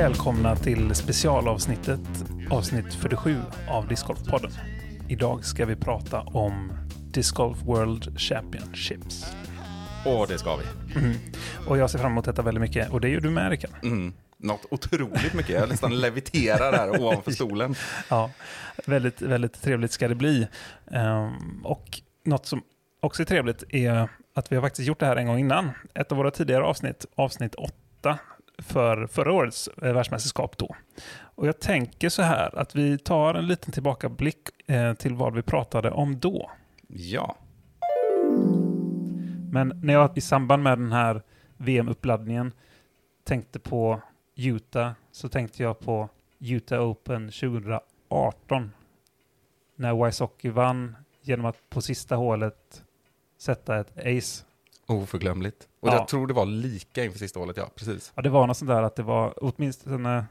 Välkomna till specialavsnittet, avsnitt 47 av Discgolfpodden. Idag ska vi prata om Disc Golf World Championships. Åh, det ska vi. Och jag ser fram emot detta väldigt mycket. Och det gör du med, Rickard. Mm. Något otroligt mycket. Jag nästan leviterar där ovanför stolen. Ja, väldigt, väldigt trevligt ska det bli. Ehm, och något som också är trevligt är att vi har faktiskt gjort det här en gång innan. Ett av våra tidigare avsnitt, avsnitt 8, för förra årets eh, världsmästerskap då. Och jag tänker så här att vi tar en liten tillbakablick eh, till vad vi pratade om då. Ja. Men när jag i samband med den här VM-uppladdningen tänkte på Utah så tänkte jag på Utah Open 2018. När Wysocki vann genom att på sista hålet sätta ett ace. Oförglömligt. Och Ja. jag tror det var lika inför sista hålet, ja. Precis. Ja, det var något sånt där att det var åtminstone...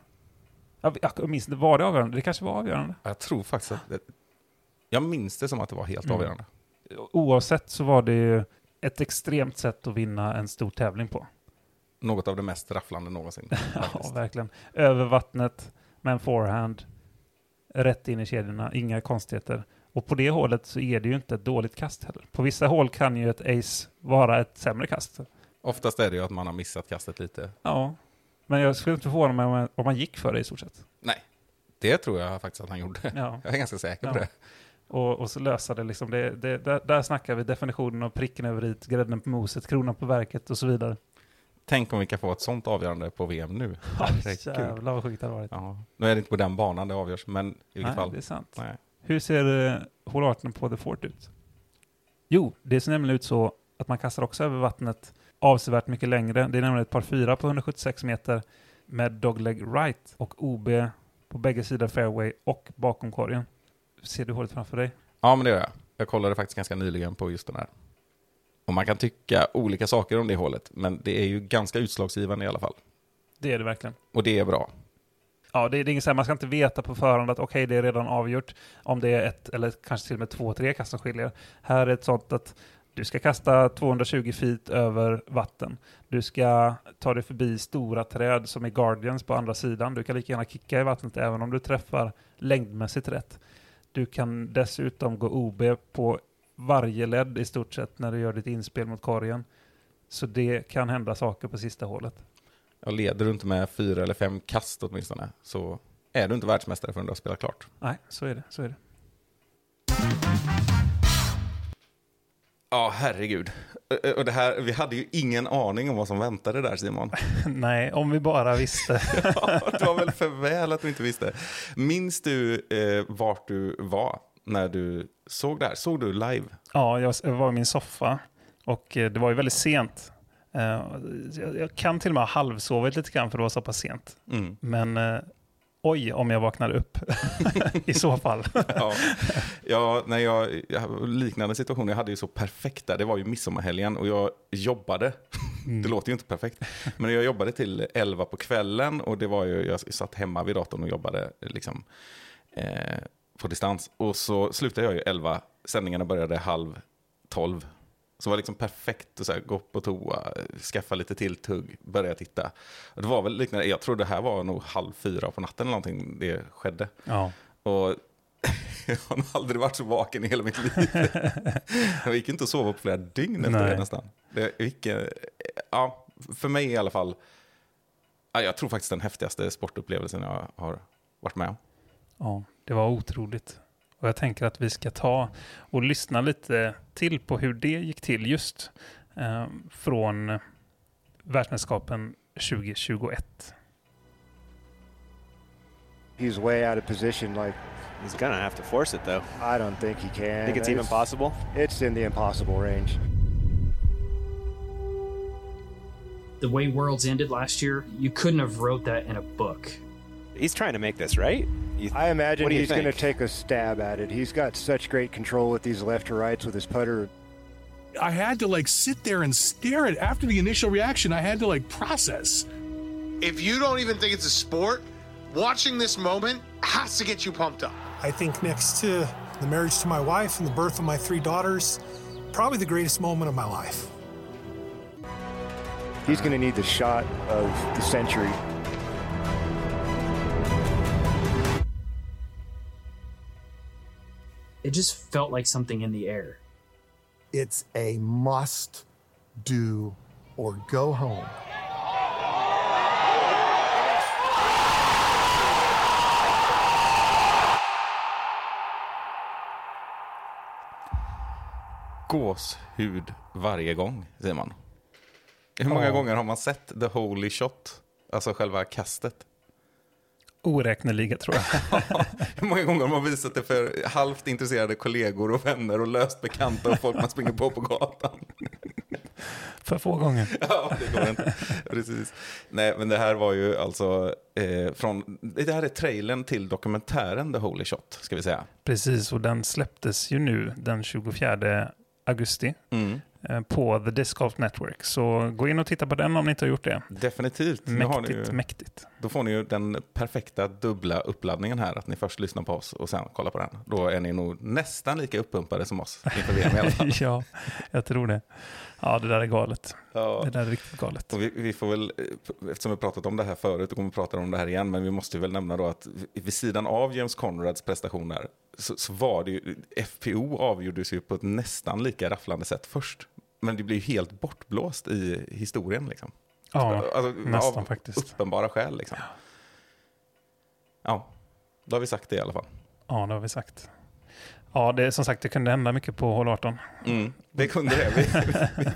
Ja, jag minns inte, var det avgörande? Det kanske var avgörande. Jag tror faktiskt att... Det, jag minns det som att det var helt Mm. avgörande. Oavsett så var det ju ett extremt sätt att vinna en stor tävling på. Något av det mest rafflande någonsin. Ja, verkligen. Över vattnet med en forehand. Rätt in i kedjorna, inga konstigheter. Och på det hålet så är det ju inte ett dåligt kast heller. På vissa hål kan ju ett ace vara ett sämre kast. Oftast är det ju att man har missat kastet lite. Ja, men jag skulle inte förvåna mig om man, om man gick för det i stort sett. Nej, det tror jag faktiskt att han gjorde. Ja. Jag är ganska säker på Ja. det. Och, och så lösa det liksom. Det, det, där, där snackar vi definitionen av pricken över i, grädden på moset, kronan på verket och så vidare. Tänk om vi kan få ett sånt avgörande på VM nu. Herregud. Jävlar vad sjukt det har varit. Ja. Nu är det inte på den banan det avgörs, men i vilket Nej, fall. det är sant. Nej. Hur ser eh, hål 18 på The Fort ut? Jo, det ser nämligen ut så att man kastar också över vattnet avsevärt mycket längre. Det är nämligen ett par fyra på 176 meter med dogleg right och OB på bägge sidor fairway och bakom korgen. Ser du hålet framför dig? Ja, men det gör jag. Jag kollade faktiskt ganska nyligen på just den här. Och man kan tycka olika saker om det hålet, men det är ju ganska utslagsgivande i alla fall. Det är det verkligen. Och det är bra. Ja, det är, det är inget så här, man ska inte veta på förhand att okej, det är redan avgjort om det är ett eller kanske till och med två, tre kast som skiljer. Här är ett sånt att du ska kasta 220 feet över vatten. Du ska ta dig förbi stora träd som är guardians på andra sidan. Du kan lika gärna kicka i vattnet även om du träffar längdmässigt rätt. Du kan dessutom gå OB på varje led i stort sett när du gör ditt inspel mot korgen. Så det kan hända saker på sista hålet. Jag leder du inte med fyra eller fem kast åtminstone, så är du inte världsmästare förrän du har spelat klart. Nej, så är det. Så är det. Ja, herregud. Ö- Och det här, vi hade ju ingen aning om vad som väntade där, Simon. Nej, om vi bara visste. Ja, det var väl för väl att du inte visste. Minns du eh, vart du var när du såg det här? Såg du live? Ja, jag jag var i min soffa och eh, det var ju väldigt sent. Eh, Jag jag kan till och med ha halvsovit lite grann för det var så pass sent. Mm. Men eh, oj om jag vaknade upp i så fall. Ja, ja när jag, liknande situation, jag hade ju så perfekt där, det var ju midsommarhelgen och jag jobbade. Det låter ju inte perfekt, men jag jobbade till 11 på kvällen och det var ju, jag satt hemma vid datorn och jobbade liksom eh, på distans. Och så slutade jag ju 11, sändningarna började halv 12. Så det var liksom perfekt att så här, gå på toa, skaffa lite tilltugg, börja titta. Och det var väl liknande, jag tror det här var nog halv fyra på natten eller någonting det skedde. Ja, Och jag har aldrig varit så vaken i hela mitt liv. Jag gick inte att sova på flera dygn efter Nej. det nästan. Det gick, ja, för mig i alla fall, ja, jag tror faktiskt den häftigaste sportupplevelsen jag har varit med om. ja, det var otroligt. Och jag tänker att vi ska ta och lyssna lite till på hur det gick till just eh, från världsmästerskapen 2021. He's way out of position. Like He's gonna have to force it though. I don't think he can. Think it's even possible. It's in the impossible range. the way Worlds ended last year, you couldn't have wrote that in a book. He's trying to make this right. You- I imagine What do you he's going to take a stab at it. He's got such great control with these left to rights with his putter. I had to like sit there and stare at after the initial reaction. I had to like process. if you don't even think it's a sport, Watching this moment has to get you pumped up. I think next to the marriage to my wife and the birth of my three daughters, probably the greatest moment of my life. He's going to need the shot of the century. It just felt like something in the air. It's a must do or go home. Gåshud varje gång, säger man. Hur många Ja. gånger har man sett The Holy Shot? Alltså själva kastet. Oräkneliga tror jag. Hur många gånger har man visat det för halvt intresserade kollegor och vänner och löst bekanta och folk man springer på på gatan? För få gånger. Ja, det går inte. Precis. Nej, men det här var ju alltså eh, från, det här är trailern till dokumentären The Holy Shot, ska vi säga. Precis, och den släpptes ju nu den 24 augusti Mm. eh, på The Disc Golf Network. Så gå in och titta på den om ni inte har gjort det. Definitivt. Nu har ni Mäktigt, ju, mäktigt. Då får ni ju den perfekta dubbla uppladdningen här, att ni först lyssnar på oss och sen kollar på den. Då är ni nog nästan lika uppumpade som oss inför VM i alla fall. ja, jag tror det. Ja, det där är galet. Ja. Det där är riktigt galet. Vi, vi får väl, eftersom vi pratat om det här förut och kommer prata om det här igen, men vi måste väl nämna då att vid sidan av James Conrads prestationer så, så var det ju, FPO avgjordes ju på ett nästan lika rafflande sätt först. Men det blir ju helt bortblåst i historien liksom. Ja, Alltså, nästan av faktiskt. uppenbara skäl liksom. Ja, då har vi sagt det i alla fall. Ja, det har vi sagt. Ja, det är som sagt, det kunde hända mycket på hål 18. Mm, det kunde det. Vi, vi,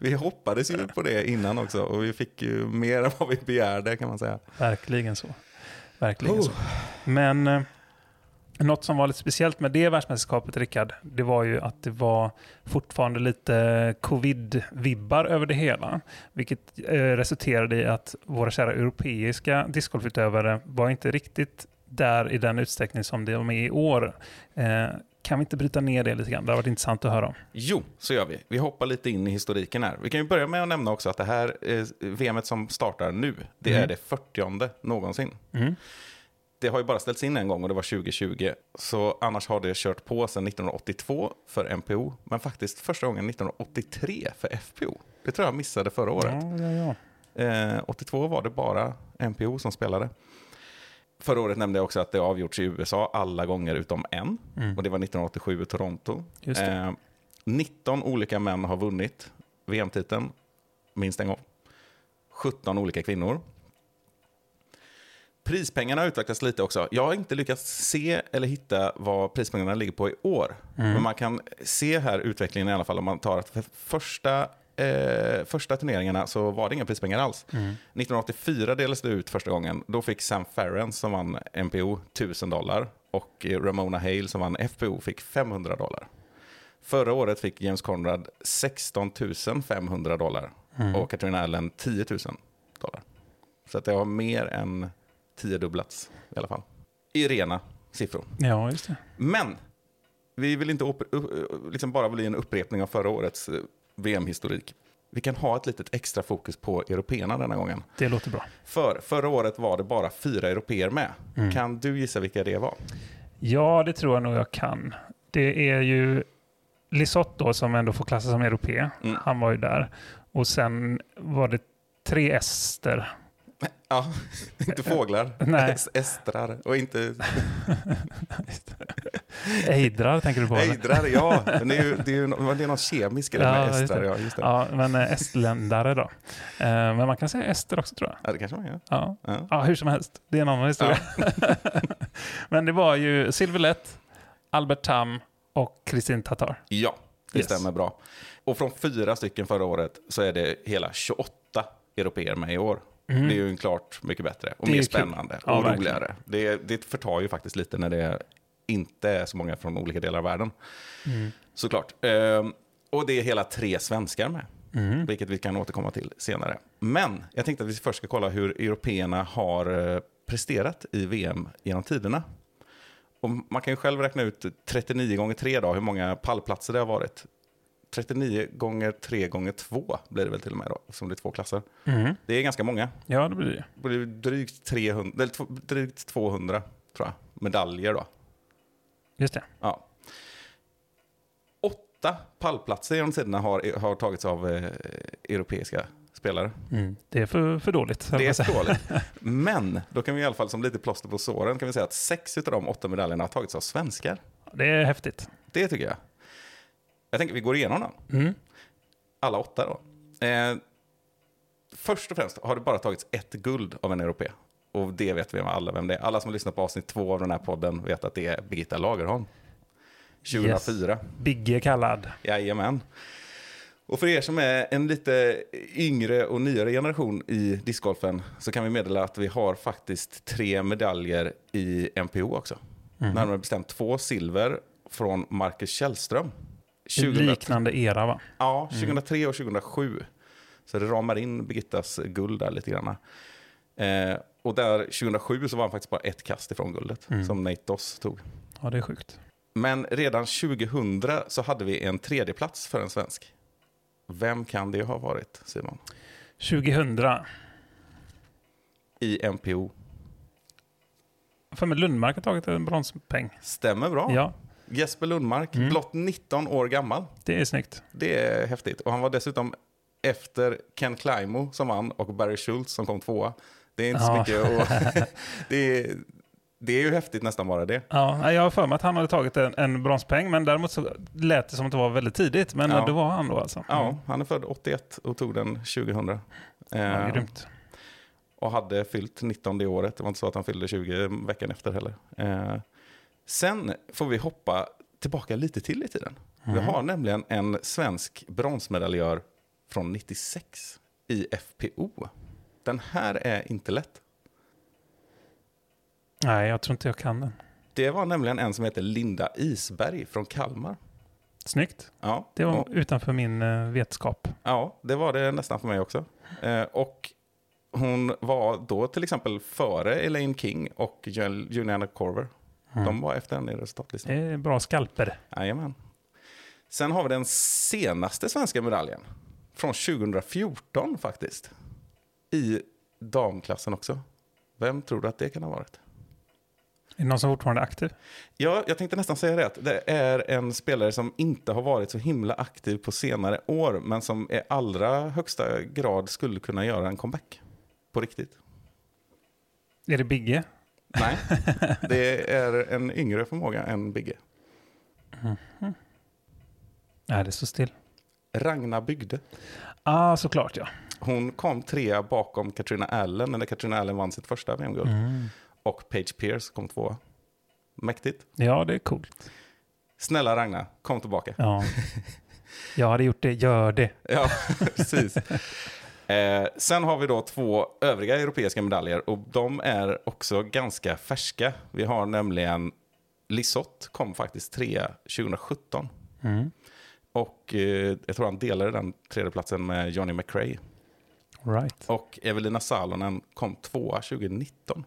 vi hoppades ju på det innan också och vi fick ju mer än vad vi begärde kan man säga. Verkligen så. Verkligen Oh. så. Men eh, något som var lite speciellt med det världsmästerskapet, Rickard, det var ju att det var fortfarande lite covid-vibbar över det hela. Vilket eh, resulterade i att våra kära europeiska discgolfutövare var inte riktigt där i den utsträckning som de är i år. Eh, kan vi inte bryta ner det lite grann? Det har varit intressant att höra om. Jo, så gör vi. Vi hoppar lite in i historiken här. Vi kan ju börja med att nämna också att det här eh, VMet som startar nu, det Mm. är det 40 någonsin. Mm. Det har ju bara ställts in en gång och det var 2020. Så annars har det kört på sedan 1982 för MPO, men faktiskt första gången 1983 för FPO. Det tror jag missade förra året. Ja, ja, ja. Eh, 82 var det bara MPO som spelade. Förra året nämnde jag också att det avgjorts i USA alla gånger utom en. Mm. Och det var 1987 i Toronto. Eh, 19 olika män har vunnit VM-titeln minst en gång. 17 olika kvinnor. Prispengarna har utvecklats lite också. Jag har inte lyckats se eller hitta vad prispengarna ligger på i år. Mm. Men man kan se här utvecklingen i alla fall om man tar att för första, eh, första turneringarna så var det inga prispengar alls. Mm. 1984 delades det ut första gången. Då fick Sam Ferrens som vann MPO 1000 dollar och Ramona Hale som vann FPO fick 500 dollar. Förra året fick James Conrad 16 500 dollar Mm. och Katarina Allen 10 000 dollar. Så att det har mer än tiodubblats i alla fall. I rena siffror. ja, just det. Men vi vill inte liksom bara bli en upprepning av förra årets eh, VM-historik. Vi kan ha ett litet extra fokus på européerna denna gången. Det låter bra. För förra året var det bara fyra europeer med. Mm. Kan du gissa vilka det var? Ja, det tror jag nog jag kan. Det är ju Lisott då som ändå får klassas som europé. Mm. Han var ju där. Och sen var det tre ester. Ja, inte fåglar. Nej. Es- Estrar och inte Ejdrar tänker du på? ejdrar. Ja, det är ju det är, ju, det är någon kemisk grej med just estrar. Ja, just det. Ja, men eh, estländare då. Eh, Men man kan säga ester också tror jag. Ja, det kanske man gör. Ja. Ja. ja, hur som helst. Det är en annan historia. men det var ju Silverlet, Albert Tam och Kristin Tatar. Ja, det Yes. stämmer bra. Och från fyra stycken förra året så är det hela 28 europeer med i år. Mm. Det är ju klart mycket bättre och mer kul. spännande Ja, och verkligen. roligare. Det, det förtar ju faktiskt lite när det inte är så många från olika delar av världen. Mm. Såklart. Ehm, och det är hela tre svenskar med. Mm. Vilket vi kan återkomma till senare. Men jag tänkte att vi först ska kolla hur européerna har eh, presterat i VM genom tiderna. Och man kan ju själv räkna ut 39 gånger 3 då, hur många pallplatser det har varit. 39 gånger 3 gånger 2 blir det väl till och med då, eftersom det är två klasser. Mm. Det är ganska många. Ja, det blir det. Det blir drygt, 300, eller drygt 200 tror jag, medaljer då. Just det. Ja. Åtta pallplatser genom tiderna har, har tagits av eh, europeiska spelare. Mm. Det är för, för dåligt. Det är för dåligt. Men då kan vi i alla fall som lite plåster på såren kan vi säga att sex av de åtta medaljerna har tagits av svenskar. Det är häftigt. Det tycker jag. Jag tänker vi går igenom dem. Mm. Alla åtta då. Eh, först och främst har det bara tagits ett guld av en europé. Och det vet vi alla vem det är. Alla som lyssnar på avsnitt två av den här podden vet att det är Birgitta Lagerholm. 2004. Bigge kallad. Jajamän. Och för er som är en lite yngre och nyare generation i discgolfen så kan vi meddela att vi har faktiskt tre medaljer i MPO också. Mhm. Närmare bestämt två silver från Marcus Källström. En liknande era va? Ja, 2003 och 2007. Så det ramar in Birgittas guld där lite grann. Eh, och där 2007 så var han faktiskt bara ett kast ifrån guldet Mm. som Nate Doss tog. Ja, det är sjukt. Men redan 2000 så hade vi en tredje plats för en svensk. Vem kan det ha varit, Simon? 2000. I MPO. För mig Lundmark har tagit en bronspeng. Stämmer bra. Ja, Jesper Lundmark, Mm. blott 19 år gammal. det är snyggt. Det är häftigt. Och han var dessutom efter Ken Climo som vann och Barry Schultz som kom tvåa. Det är inte så Ja. mycket att... det, är, det är ju häftigt nästan bara det. Ja, jag har för mig att han hade tagit en, en bronspeng, men däremot så lät det som att det var väldigt tidigt. Men Ja. det var han då alltså. Ja, han är född 81 och tog den 2000. Ja, Eh, grymt. och hade fyllt 19 det året. Det var inte så att han fyllde 20 veckan efter heller. Eh, sen får vi hoppa tillbaka lite till i tiden. Vi Mm. har nämligen en svensk bronsmedaljör från 96 i FPO. Den här är inte lätt. Nej, jag tror inte jag kan den. Det var nämligen en som heter Linda Isberg från Kalmar. Snyggt. Ja, Det var och, utanför min uh, vetskap. ja, det var det nästan för mig också. Eh, och hon var då till exempel före Elaine King och Jul- Juliana Corver. Mm. De var efter henne i resultatlistan. Det är bra skalper. Jajamän. Sen har vi den senaste svenska medaljen. Från 2014 faktiskt. I damklassen också. Vem tror du att det kan ha varit? Är det någon som fortfarande är aktiv? Ja, jag tänkte nästan säga det. Att det är en spelare som inte har varit så himla aktiv på senare år. Men som i allra högsta grad skulle kunna göra en comeback. På riktigt. Är det Bigge? Nej, det är en yngre förmåga än Bigge. Nej, det står still. Ragna Bygde. Ah, såklart ja. Hon kom trea bakom Katrina Allen när Katrina Allen vann sitt första VM-guld. Mm. Och Paige Pierce kom tvåa. Mäktigt. Ja, det är coolt. Snälla Ragna, kom tillbaka. Ja. Jag hade gjort det, gör det. Ja, precis. Eh, sen har vi då två övriga europeiska medaljer och de är också ganska färska. Vi har nämligen Lisotte kom faktiskt trea 2017. Mm. Och eh, jag tror han delade den tredjeplatsen med Johnny McRae. Right. Och Evelina Salonen kom tvåa 2019.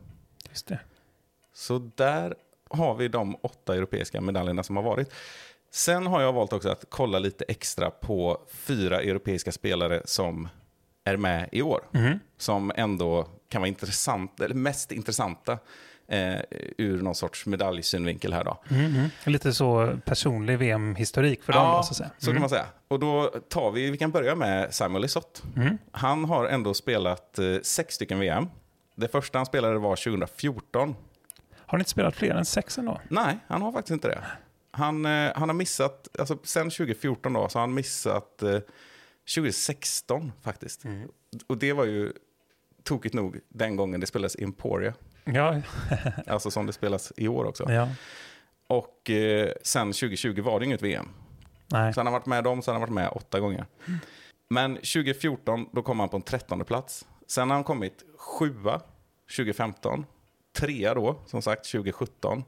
Just det. Så där har vi de åtta europeiska medaljerna som har varit. Sen har jag valt också att kolla lite extra på fyra europeiska spelare som är med i år. Mhm. Som ändå kan vara intressant, eller mest intressanta eh, ur någon sorts medaljsynvinkel här då. Mhm. Lite så personlig VM-historik för dem. Ja, då, så att säga. så kan Mm. man säga. Och då tar vi, vi kan börja med Samuel Lisotte. Mm. Han har ändå spelat eh, sex stycken VM. Det första han spelade var 2014. Har ni inte spelat fler än sex ändå? Nej, han har faktiskt inte det. Han, eh, han har missat, alltså sen 2014 då, så har han missat eh, 2016 faktiskt. Mm. Och det var ju tokigt nog den gången det spelades Emporia. Ja. alltså som det spelas i år också. ja. Och eh, sen 2020 var det inget VM. Nej. Så han har varit med dem, så han har varit med åtta gånger. Men 2014, då kom han på en trettonde plats. Sen har han kommit sjua 2015, trea då, som sagt, 2017,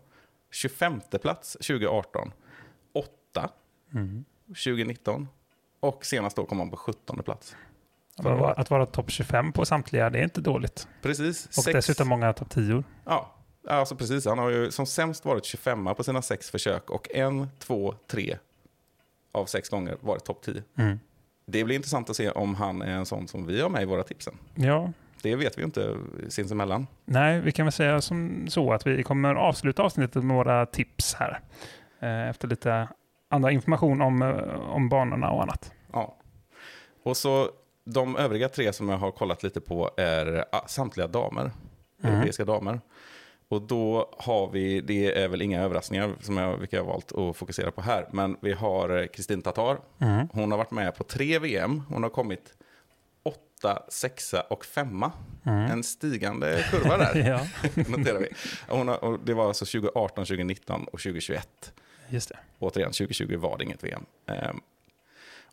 25 plats 2018, åtta Mm. 2019 och senast då kom han på 17 plats. Att vara, att vara topp 25 på samtliga, det är inte dåligt. Precis. Och dessutom många topp 10. Ja, alltså precis. Han har ju som sämst varit 25 på sina sex försök och en, två, tre av sex gånger varit topp 10. Mm. Det blir intressant att se om han är en sån som vi har med i våra tipsen. Ja, Det vet vi inte sinsemellan. nej, vi kan väl säga som så att vi kommer avsluta avsnittet med några tips här. Eh, efter lite andra information om, eh, om banorna och annat. Och så de övriga tre som jag har kollat lite på är ah, samtliga damer. Mm. Europeiska damer. Och då har vi, det är väl inga överraskningar som jag, vilka jag har valt att fokusera på här. Men vi har eh, Kristin Tatar. Mm. Hon har varit med på tre VM. Hon har kommit åtta, sexa och femma. Mm. En stigande kurva där, ja, noterar vi. Hon har, och det var alltså 2018, 2019 och 2021. just det. Återigen, 2020 var det inget VM.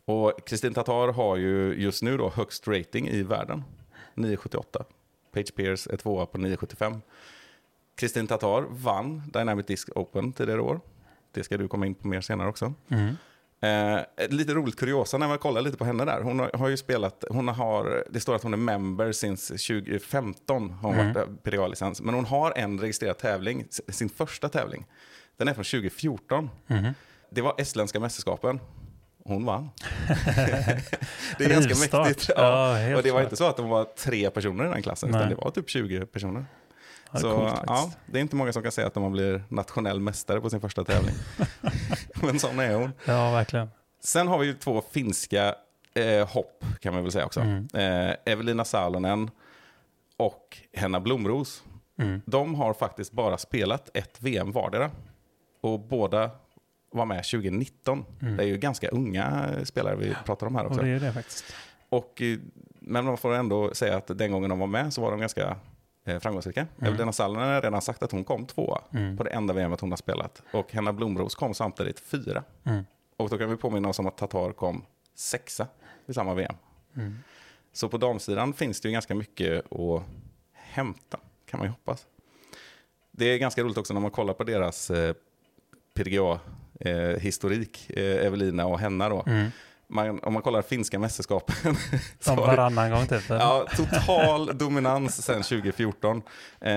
Och Kristin Tatar har ju just nu då högst rating i världen. 978. Page Pierce är tvåa på 975. Kristin Tatar vann Dynamic Disc Open tidigare år. Det ska du komma in på mer senare också. Mm. Eh, lite roligt kuriosa när man kollar lite på henne där. Hon har, har ju spelat, hon har, det står att hon är member since 2015, har hon Mm. varit PDA-licens. Men hon har en registrerad tävling, sin första tävling. Den är från 2014. Mhm. Det var estländska mästerskapen. Hon vann. det är ganska Rivstart. mäktigt. Ja, Ja. och det var klart. inte så att de var tre personer i den klassen, utan Nej. det var typ 20 personer. Ja, så coolt ja, det är inte många som kan säga att de blir nationell mästare på sin första tävling. Men sån är hon. Ja, verkligen. Sen har vi ju två finska eh, hopp, kan man väl säga också. Mm. Eh, Evelina Salonen och Henna Blomros. Mm. De har faktiskt bara spelat ett VM vardera. Och båda var med 2019. Mm. Det är ju ganska unga spelare vi pratar om här också. Och det är det faktiskt. Och, eh, men man får ändå säga att den gången de var med så var de ganska eh, framgångsrika. Mm. Evelina Salonen har redan sagt att hon kom tvåa Mm. på det enda VMet hon har spelat. Och Henna Blomros kom samtidigt fyra. Mm. Och då kan vi påminna oss om att Tatar kom sexa i samma VM. Mm. Så på damsidan finns det ju ganska mycket att hämta, kan man ju hoppas. Det är ganska roligt också när man kollar på deras eh, Eh, historik, eh, Evelina och Henna då. Mm. Man, om man kollar finska mästerskapen. Som varannan gång typ. Ja, total dominans sedan 2014. Eh,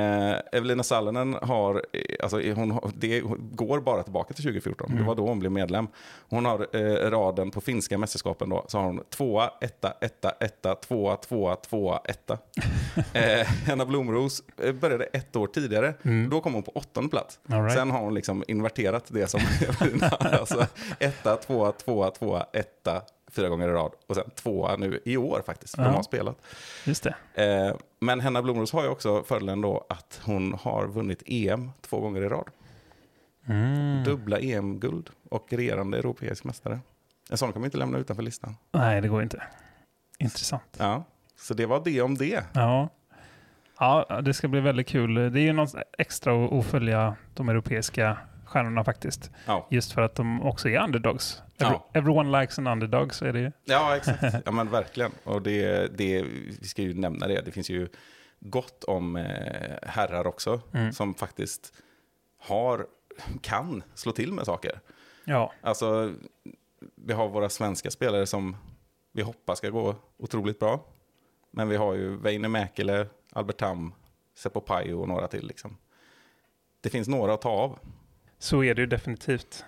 Evelina Salonen har, eh, alltså hon, det går bara tillbaka till 2014. Mm. Det var då hon blev medlem. Hon har eh, raden på finska mästerskapen då, så har hon tvåa, etta, etta, etta, tvåa, tvåa, tvåa, etta. eh, Henna Blomros eh, började ett år tidigare. Mm. Då kom hon på åttonde plats. Right. Sen har hon liksom inverterat det som Evelina, alltså etta, tvåa, tvåa, tvåa, etta, fyra gånger i rad. Och sen tvåa nu i år faktiskt, för Ja. de har spelat. Just det. Eh, men Henna Blomros har ju också fördelen då att hon har vunnit EM två gånger i rad. Mm. Dubbla EM-guld och regerande europeisk mästare. En sån kan man inte lämna utanför listan. Nej, det går inte. Intressant. Ja, så det var det om det. Ja. ja, det ska bli väldigt kul. Det är ju något extra att att följa de europeiska stjärnorna faktiskt. Ja, Just för att de också är underdogs. Every, Ja. Everyone likes an underdog, så är det ju. ja exakt. Ja, men verkligen. Och det, det, vi ska ju nämna det. Det finns ju gott om eh, herrar också Mm. som faktiskt har, kan slå till med saker. Ja, Alltså, vi har våra svenska spelare som vi hoppas ska gå otroligt bra. Men vi har ju Väinö Mäkelä, Albert Tam, Seppo Pajo och några till. Liksom. Det finns några att ta av. så är det ju definitivt.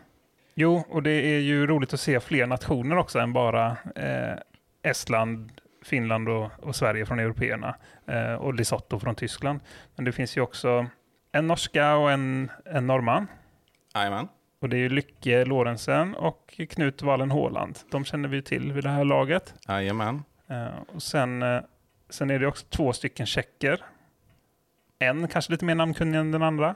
Jo, och det är ju roligt att se fler nationer också än bara eh, Estland, Finland och, och Sverige från européerna. Eh, och Lisotto från Tyskland. Men det finns ju också en norska och en, en norrman. Jajamän. Och det är ju Lycke Lorentzen och Knut Wallen Håland. De känner vi till vid det här laget. Jajamän. Eh, och sen, eh, sen är det också två stycken tjecker. En kanske lite mer namnkunnig än den andra.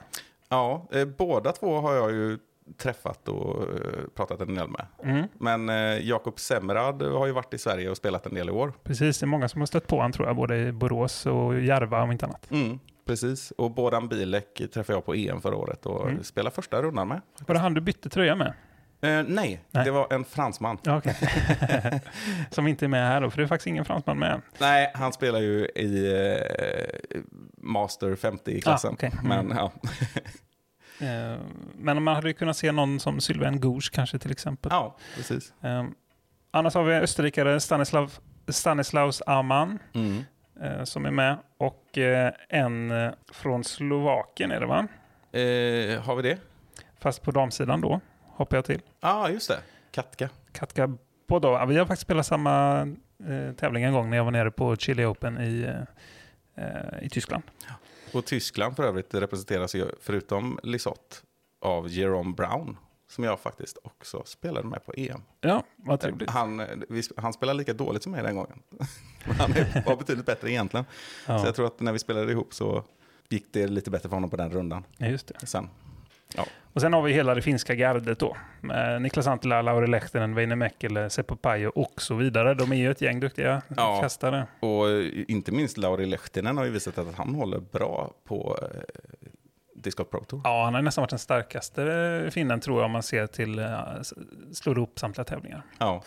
Ja, eh, båda två har jag ju träffat och eh, pratat en del med. Mm. Men eh, Jakob Semrad har ju varit i Sverige och spelat en del i år. Precis, det är många som har stött på honom tror jag, både i Borås och Järva om inte annat. Mm, precis. Och Bodan Bilek träffade jag på EM förra året och Mm. spelade första rundan med. Var det han du bytte tröja med? Eh, nej, Nej. det var en fransman. Okej. som inte är med här då, för det är faktiskt ingen fransman med. Nej, han spelar ju i eh, Master 50-klassen. Ah, okej. Mm. Men ja. Eh, men man hade ju kunnat se någon som Sylvain Gouge kanske till exempel. ja, precis. Eh, annars har vi österrikare Stanislav, Stanislaus Aman Mm. som är med. Och en från Slovakien är det va? Har vi det? Fast på damsidan då, hoppar jag till. Ja, ah, just det. Katka. Katka Podova. Vi har faktiskt spelat samma eh, tävling en gång när jag var nere på Chile Open i, eh, eh, i Tyskland. Och Tyskland för övrigt representeras ju förutom Lisotte av Jerome Brown. Som jag faktiskt också spelade med på EM. Ja, vad trevligt. Han, eh, vi, han spelade lika dåligt som mig den gången. han var betydligt bättre egentligen. Ja. Så jag tror att när vi spelade ihop så gick det lite bättre för honom på den rundan. Ja, just det. Sen, ja. Och sen har vi hela det finska gardet då. Med Niklas Antila, Lauri Lehtinen, Väinö Mäkelä, Seppo Pajo och så vidare. De är ju ett gäng duktiga Ja. kastare. Och eh, inte minst Lauri Lehtinen har ju visat att han håller bra på eh, Discord Pro Tour. Ja, han har nästan varit den starkaste finnen tror jag om man ser till slår ihop samtliga tävlingar. Ja.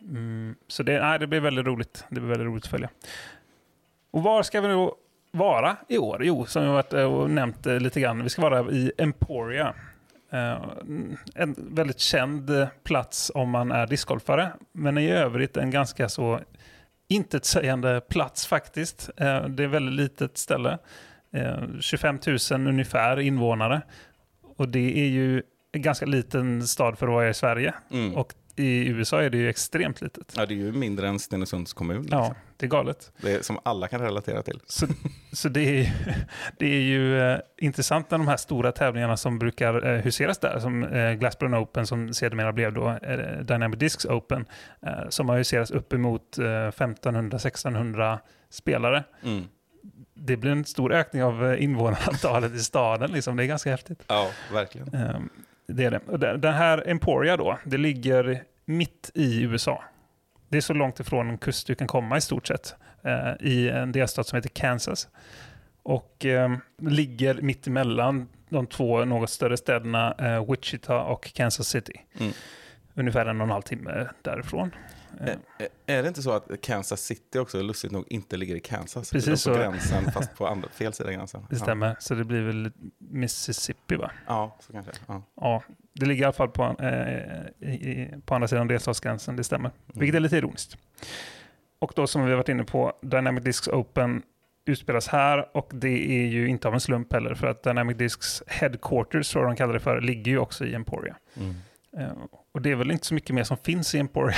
Mm, så det, nej, det blir väldigt roligt. Det blir väldigt roligt att följa. Och var ska vi då vara i år? Jo, som jag varit eh, och nämnt eh, lite grann. Vi ska vara i Emporia. Eh, en väldigt känd eh, plats om man är discgolfare. Men i övrigt en ganska så intetsägande plats faktiskt. Eh, det är väldigt litet ställe. Eh, 25 000 ungefär invånare. Och det är ju en ganska liten stad för att vara i Sverige. Mm. Och i USA är det ju extremt litet. ja, det är ju mindre än Stenungsunds kommun. Liksom. Ja, det är galet. Det är, som alla kan relatera till. Så, så det, är, det är ju eh, intressant när de här stora tävlingarna som brukar eh, huseras där, som eh, Glassbron Open som sedermera blev då eh, Dynamic Discs Open, eh, som har huserats uppemot eh, 1500-1600 spelare. Mm. Det blir en stor ökning av eh, invånarantalet i staden, liksom. det är ganska häftigt. Ja, verkligen. Det är det. Den här Emporia då, det ligger mitt i USA. Det är så långt ifrån en kust du kan komma i stort sett. eh, I en delstat som heter Kansas. Och eh, ligger mitt emellan de två något större städerna eh, Wichita och Kansas City. Mm. Ungefär en och en halv timme därifrån. Eh, Ä- Är det inte så att Kansas City också, lustigt nog, inte ligger i Kansas? Precis utan på så. gränsen, fast på andra, fel sida gränsen. det stämmer, så det blir väl Mississippi va? Ja, ja så kanske. Ja. Ja, det ligger i alla fall på, eh, i, på andra sidan delstatsgränsen, det stämmer. Vilket är lite ironiskt. Och då som vi har varit inne på, Dynamic Discs Open utspelas här och det är ju inte av en slump heller för att Dynamic Discs Headquarters, tror jag de kallar det för, ligger ju också i Emporia. Mm. Och det är väl inte så mycket mer som finns i Emporia.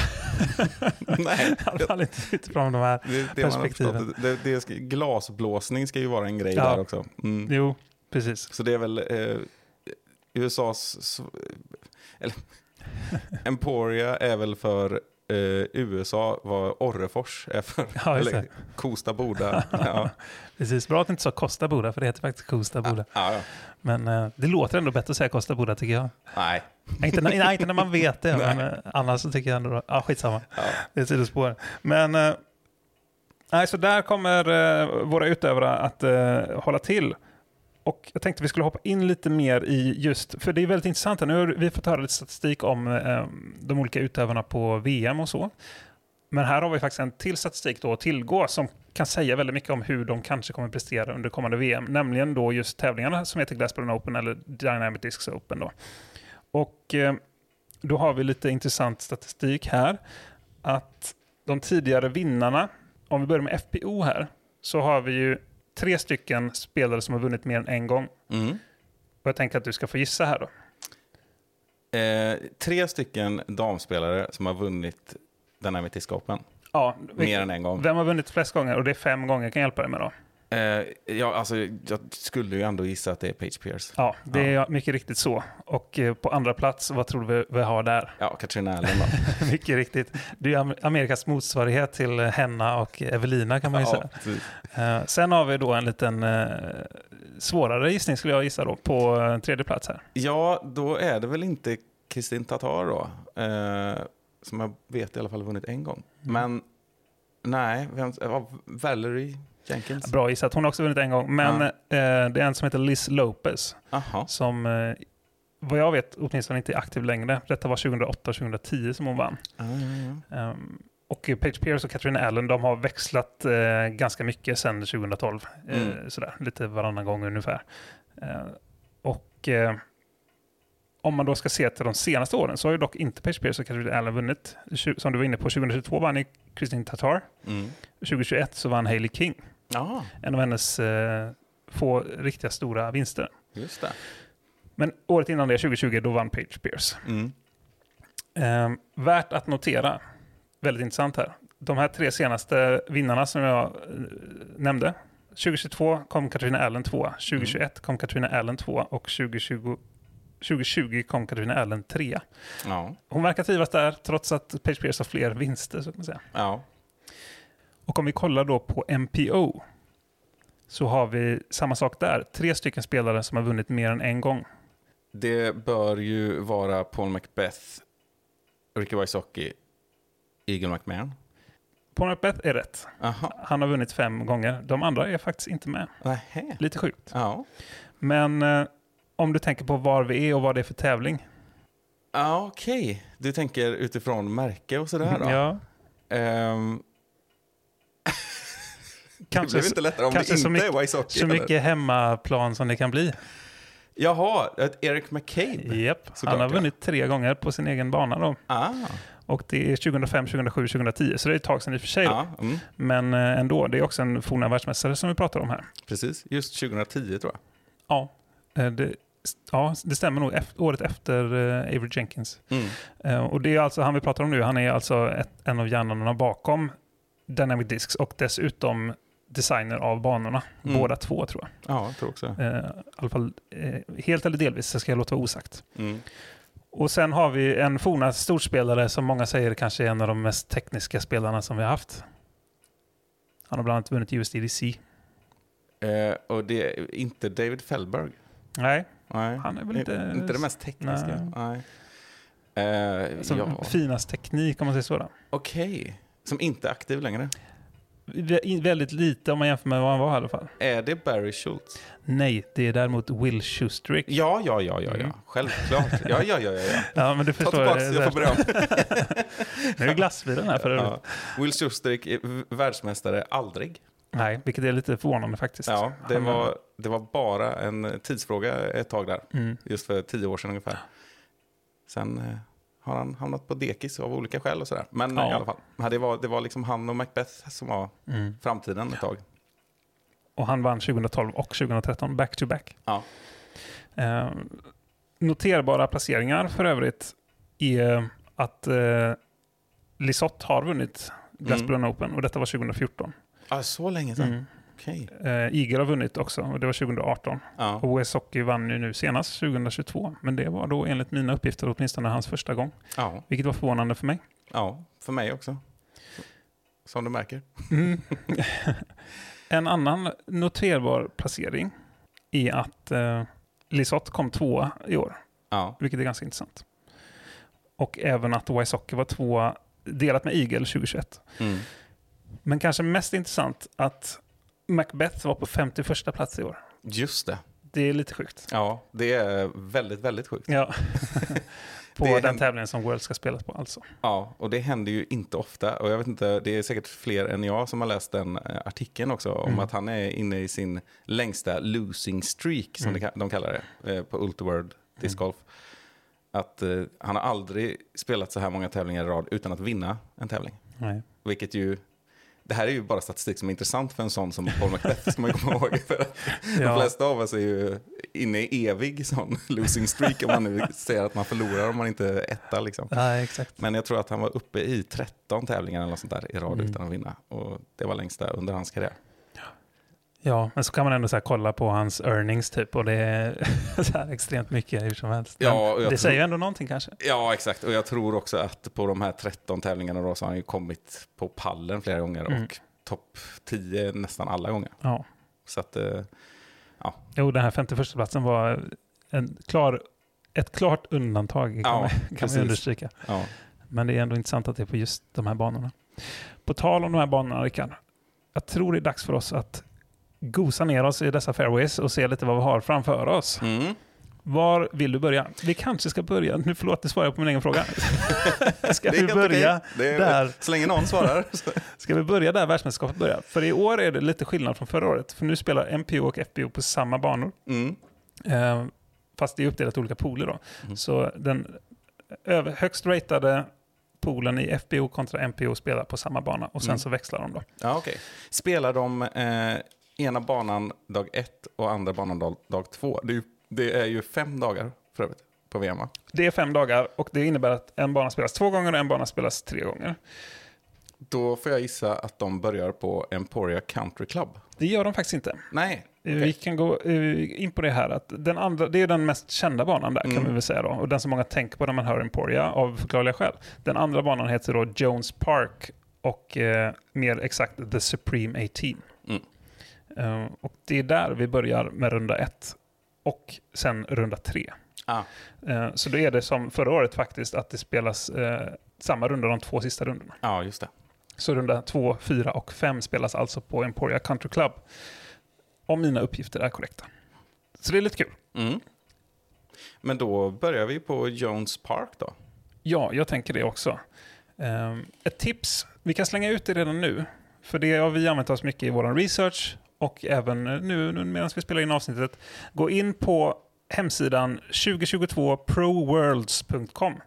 Nej, I alla fall inte utifrån de här det, det perspektiven. Det, det ska, glasblåsning ska ju vara en grej Ja. där också. Mm. Jo, precis. Så det är väl eh, USAs... Eller, Emporia är väl för eh, USA vad Orrefors är för. Ja, eller. Kosta Boda. ja. Precis, bra att du inte sa Costa Boda, för det heter faktiskt Costa Boda. Ja, ja. Men eh, det låter ändå bättre att säga Costa Boda tycker jag. Nej. Inte när, nej, inte när man vet det, men eh, annars så tycker jag ändå... Ja, skitsamma. Ja. Det är sidospår. Men... Eh, nej, så där kommer eh, våra utövare att hålla till. Och jag tänkte vi skulle hoppa in lite mer i just... För det är väldigt intressant. här. Nu har vi fått höra lite statistik om eh, de olika utövarna på VM och så. Men här har vi faktiskt en till statistik då att tillgå som kan säga väldigt mycket om hur de kanske kommer prestera under kommande VM. Nämligen då just tävlingarna som heter Glassbron Open eller Dynamic Discs Open. Då. Och eh, då har vi lite intressant statistik här. Att de tidigare vinnarna, om vi börjar med FPO här, så har vi ju tre stycken spelare som har vunnit mer än en gång. Mm. Och jag tänker att du ska få gissa här då. Eh, tre stycken damspelare som har vunnit Dynamic Disc Open. Ja, Mer än en gång. Vem har vunnit flest gånger? Och det är fem gånger, jag kan hjälpa dig med då. Eh, ja, alltså, jag skulle ju ändå gissa att det är Page Pierce. Ja, det är mycket riktigt så. Och eh, på andra plats, vad tror du vi, vi har där? Ja, Katrina Allen då. mycket riktigt. Det är Am- Amerikas motsvarighet till Henna och Evelina kan man ju Ja, säga. Eh, sen har vi då en liten eh, svårare gissning skulle jag gissa då, på eh, tredje plats här. Ja, då är det väl inte Kristin Tatar då. Eh, som jag vet i alla fall har vunnit en gång. Mm. Men nej, vem, ja, Valerie Jenkins. Bra gissat, hon har också vunnit en gång. Men eh, det är en som heter Liz Lopez. Aha. Som, eh, vad jag vet, åtminstone inte är aktiv längre. Detta var 2008-2010 som hon vann. Ja. Ehm, och Page Pierce och Katrina Allen, de har växlat eh, ganska mycket sedan 2012. Eh, Mm. sådär, lite varannan gång ungefär. Eh, och om man då ska se till de senaste åren så har ju dock inte Page Pierce och Katrina Allen vunnit. Som du var inne på, 2022 vann ju Christine Tatar. Mm. 2021 så vann Hailey King. Ja, En av hennes eh, få riktiga stora vinster. just det. Men året innan det, 2020, då vann Page Pierce. Mm. Eh, värt att notera, väldigt intressant här. De här tre senaste vinnarna som jag eh, nämnde. 2022 kom Katarina Allen 2, 2021 kom Katarina Allen 2 och 2020, 2020 kom Katarina Allen 3. Ja. Hon verkar trivas där trots att Page Pierce har fler vinster. Så kan man säga. Ja. Och om vi kollar då på MPO så har vi samma sak där. Tre stycken spelare som har vunnit mer än en gång. Det bör ju vara Paul Macbeth, Ricky Wysocki, Eagle McMahon. Paul Macbeth är rätt. Aha. Han har vunnit fem gånger. De andra är faktiskt inte med. Nähä. Lite sjukt. Ja. Men eh, om du tänker på var vi är och vad det är för tävling. Ja, okej. Du tänker utifrån märke och sådär då? Ja, Ehm, kanske, det blir inte lättare om kanske det så inte mycket, är Wysocki. så eller? mycket hemmaplan som det kan bli. Jaha, Eric McCabe. Japp, Såklart, han har vunnit tre gånger på sin egen bana då. Ah, Och det är 2005, 2007, 2010, så det är ett tag sedan i och för sig. Ja, mm, Men eh, ändå, det är också en forna världsmästare som vi pratar om här. precis. Just 2010 tror jag. Ja, eh, det, ja, det stämmer nog. Efter, året efter eh, Avery Jenkins. Mm. Och det är alltså han vi pratar om nu. Han är alltså ett, en av hjärnorna bakom Dynamic Discs och dessutom designer av banorna. Mm. Båda två tror jag. Ja, jag tror också. Eh, I alla fall eh, helt eller delvis, så ska jag låta vara osagt. Mm. Och sen har vi en forna storspelare som många säger kanske är en av de mest tekniska spelarna som vi har haft. Han har bland annat vunnit USDDC. Eh, och det är inte David Fellberg. Nej, Nej. han är väl inte... inte det mest tekniska. Nej. Nej. Eh, Alltså, ja, Finast teknik om man säger så. Okej. Som inte är aktiv längre. Vä- Väldigt lite om man jämför med vad han var i alla fall. Är det Barry Schultz? Nej, det är däremot Will Schusterick. Ja, ja, ja, ja, ja. Mm. Självklart. Ja, ja, ja, ja. ja. Men du Ta förstår. tillbaka, det. jag får beröm. Nu är glassbilen här för övrigt. Ja. Will Schusterick är världsmästare aldrig. Nej, vilket är lite förvånande faktiskt. Ja, det var, det var bara en tidsfråga ett tag där. Mm. Just för tio år sedan ungefär. Sen eh, har han hamnat på dekis av olika skäl och sådär. Men Ja. i alla fall, det var, det var liksom han och Macbeth som var Mm. framtiden ett tag. Och han vann 2012 och 2013 back to back. Ja. Eh, noterbara placeringar för övrigt är att eh, Lisotte har vunnit Glassbron Open och detta var 2014. Ah, så länge sedan? Mm. Okej. Eh, Iger har vunnit också och det var 2018. Ja. Och OS Hockey vann ju nu senast 2022. Men det var då enligt mina uppgifter åtminstone hans första gång. Ja. Vilket var förvånande för mig. ja, för mig också. Som du märker. Mm. en annan noterbar placering är att eh, Lisotte kom tvåa i år. Ja. Vilket är ganska intressant. Och även att Wysocki var tvåa delat med Eagle 2021. Mm. Men kanske mest intressant att Macbeth var på 51 plats i år. Just det. Det är lite sjukt. Ja, det är väldigt, väldigt sjukt. Ja. på Det den händer- tävlingen som World ska spelas på alltså. Ja, och det händer ju inte ofta. Och jag vet inte, det är säkert fler än jag som har läst den eh, artikeln också. Om Mm. att han är inne i sin längsta losing streak, som Mm. de kallar det, eh, på Ultiworld Disc Golf. Att eh, han har aldrig spelat så här många tävlingar i rad utan att vinna en tävling. Nej. Vilket ju, det här är ju bara statistik som är intressant för en sån som Paul Macbeth, ska man ju komma ihåg. För Ja. De flesta av oss är ju inne i evig sån losing streak, om man nu säger att man förlorar om man inte är etta. Liksom. Nej, exakt. Men jag tror att han var uppe i 13 tävlingar eller något sånt där i rad Mm. utan att vinna. Och det var längsta under hans karriär. Ja, men så kan man ändå så kolla på hans earnings typ och det är så här extremt mycket hur som helst. Ja, det tror- säger ju ändå någonting kanske. Ja, exakt. Och jag tror också att på de här 13 tävlingarna då så har han ju kommit på pallen flera gånger Mm. och topp 10 nästan alla gånger. Ja. Så att, eh, Jo, den här 51 platsen var en klar, ett klart undantag kan, Ja, man, kan man understryka. ja. Men det är ändå intressant att det är på just de här banorna. På tal om de här banorna, Rickard. Jag tror det är dags för oss att gosa ner oss i dessa fairways och se lite vad vi har framför oss. Mm. Var vill du börja? Vi kanske ska börja, nu förlåt, nu svarar jag på min egen fråga. ska vi börja är, där? Så länge någon svarar. Ska vi börja där världsmästerskapet börjar? För i år är det lite skillnad från förra året. För nu spelar MPO och FPO på samma banor. Mm. Eh, fast det är uppdelat i olika pooler då. Mhm. Så den över, högst ratade poolen i FPO kontra MPO spelar på samma bana. Och sen Mm. så växlar de då. Ja, okej. Spelar de eh, ena banan dag ett och andra banan dag, dag två? Det är, ju, det är ju fem dagar för övrigt. på VM va? Det är fem dagar och det innebär att en bana spelas två gånger och en bana spelas tre gånger. Då får jag gissa att de börjar på Emporia Country Club. Det gör de faktiskt inte. Nej, Eh, Vi kan gå eh, in på det här. Att den andra, det är den mest kända banan där kan Mm. vi väl säga då. Och den som många tänker på när man hör Emporia av förklarliga skäl. Den andra banan heter då Jones Park och eh, mer exakt The Supreme 18. Mm. Eh, och det är där vi börjar med runda ett och sen runda tre. Ah. Eh, så då är det som förra året faktiskt att det spelas eh, samma runda de två sista rundorna. Ja, just det. Så runda 2, 4 och 5 spelas alltså på Emporia Country Club. Om mina uppgifter är korrekta. Så det är lite kul. Mm. Men då börjar vi på Jones Park då. Ja, jag tänker det också. Ehm, ett tips, vi kan slänga ut det redan nu. För det har vi använt oss mycket i vår research och även nu, nu medan vi spelar in avsnittet. Gå in på hemsidan 2022proworlds.com.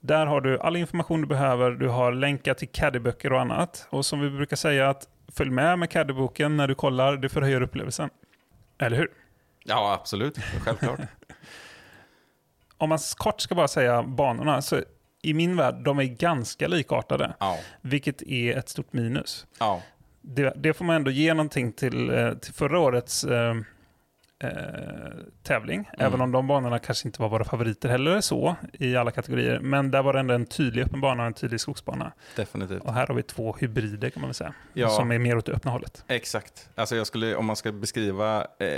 Där har du all information du behöver. Du har länkar till caddyböcker och annat. Och som vi brukar säga, att följ med med caddyboken när du kollar. Det förhöjer upplevelsen. Eller hur? Ja, absolut. Självklart. Om man kort ska bara säga banorna, så i min värld, de är ganska likartade. Ja. Vilket är ett stort minus. Ja. Det, det får man ändå ge någonting till, eh, till förra årets eh, eh, tävling. Även om de banorna kanske inte var våra favoriter heller så i alla kategorier. Men där var det ändå en tydlig öppen bana och en tydlig skogsbana. Definitivt. Och här har vi två hybrider kan man väl säga. Ja. Som är mer åt det öppna hållet. Exakt. Alltså jag skulle, om man ska beskriva, eh,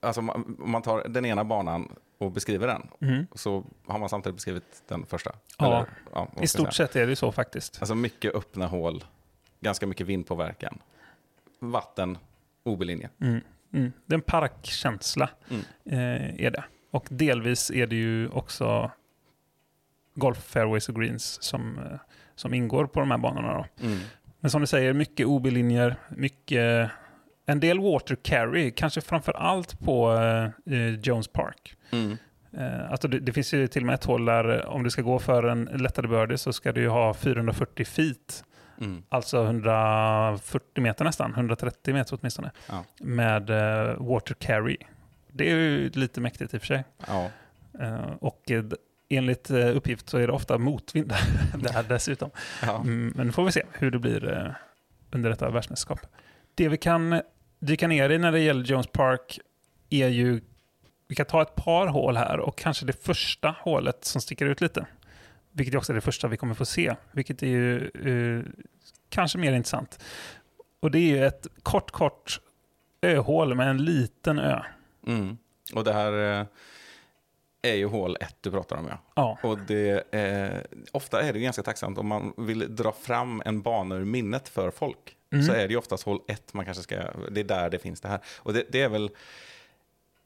alltså om man- tar den ena banan och beskriver den, Mhm. så har man samtidigt beskrivit den första. Ja, Eller, ska I stort sett är det så faktiskt. Alltså mycket öppna hål, ganska mycket vindpåverkan, vatten, OB-linje. Mm. Mm. Det är en parkkänsla, Mm. eh, är det. Och delvis är det ju också golf fairways och greens som, eh, som ingår på de här banorna. Då. Mm. Men som du säger, mycket OB-linjer, mycket... En del water carry, kanske framför allt på eh, eh, Jones Park. Mm. Eh, alltså det, det finns ju till och med ett håll där eh, om du ska gå för en lättare birdie så ska du ju ha 440 feet. Mm. Alltså 140 meter nästan, 130 meter åtminstone. Ja. Med eh, water carry. Det är ju lite mäktigt i och för sig. Ja. Eh, och eh, enligt uppgift så är det ofta motvind där dessutom. Ja. Mm, men nu får vi se hur det blir under detta världsmästerskap. Det vi kan dyka ner i när det gäller Jones Park är ju, vi kan ta ett par hål här och kanske det första hålet som sticker ut lite. Vilket är också det första vi kommer få se, vilket är ju eh, kanske mer intressant. Och det är ju ett kort, kort öhål med en liten ö. Mm. Och det här eh, är ju hål ett du pratar om ja. Ja. Och det, eh, ofta är det ganska tacksamt om man vill dra fram en bana ur minnet för folk. Mm. Så är det ju oftast hål ett man kanske ska, det är där det finns det här. Och det, det är väl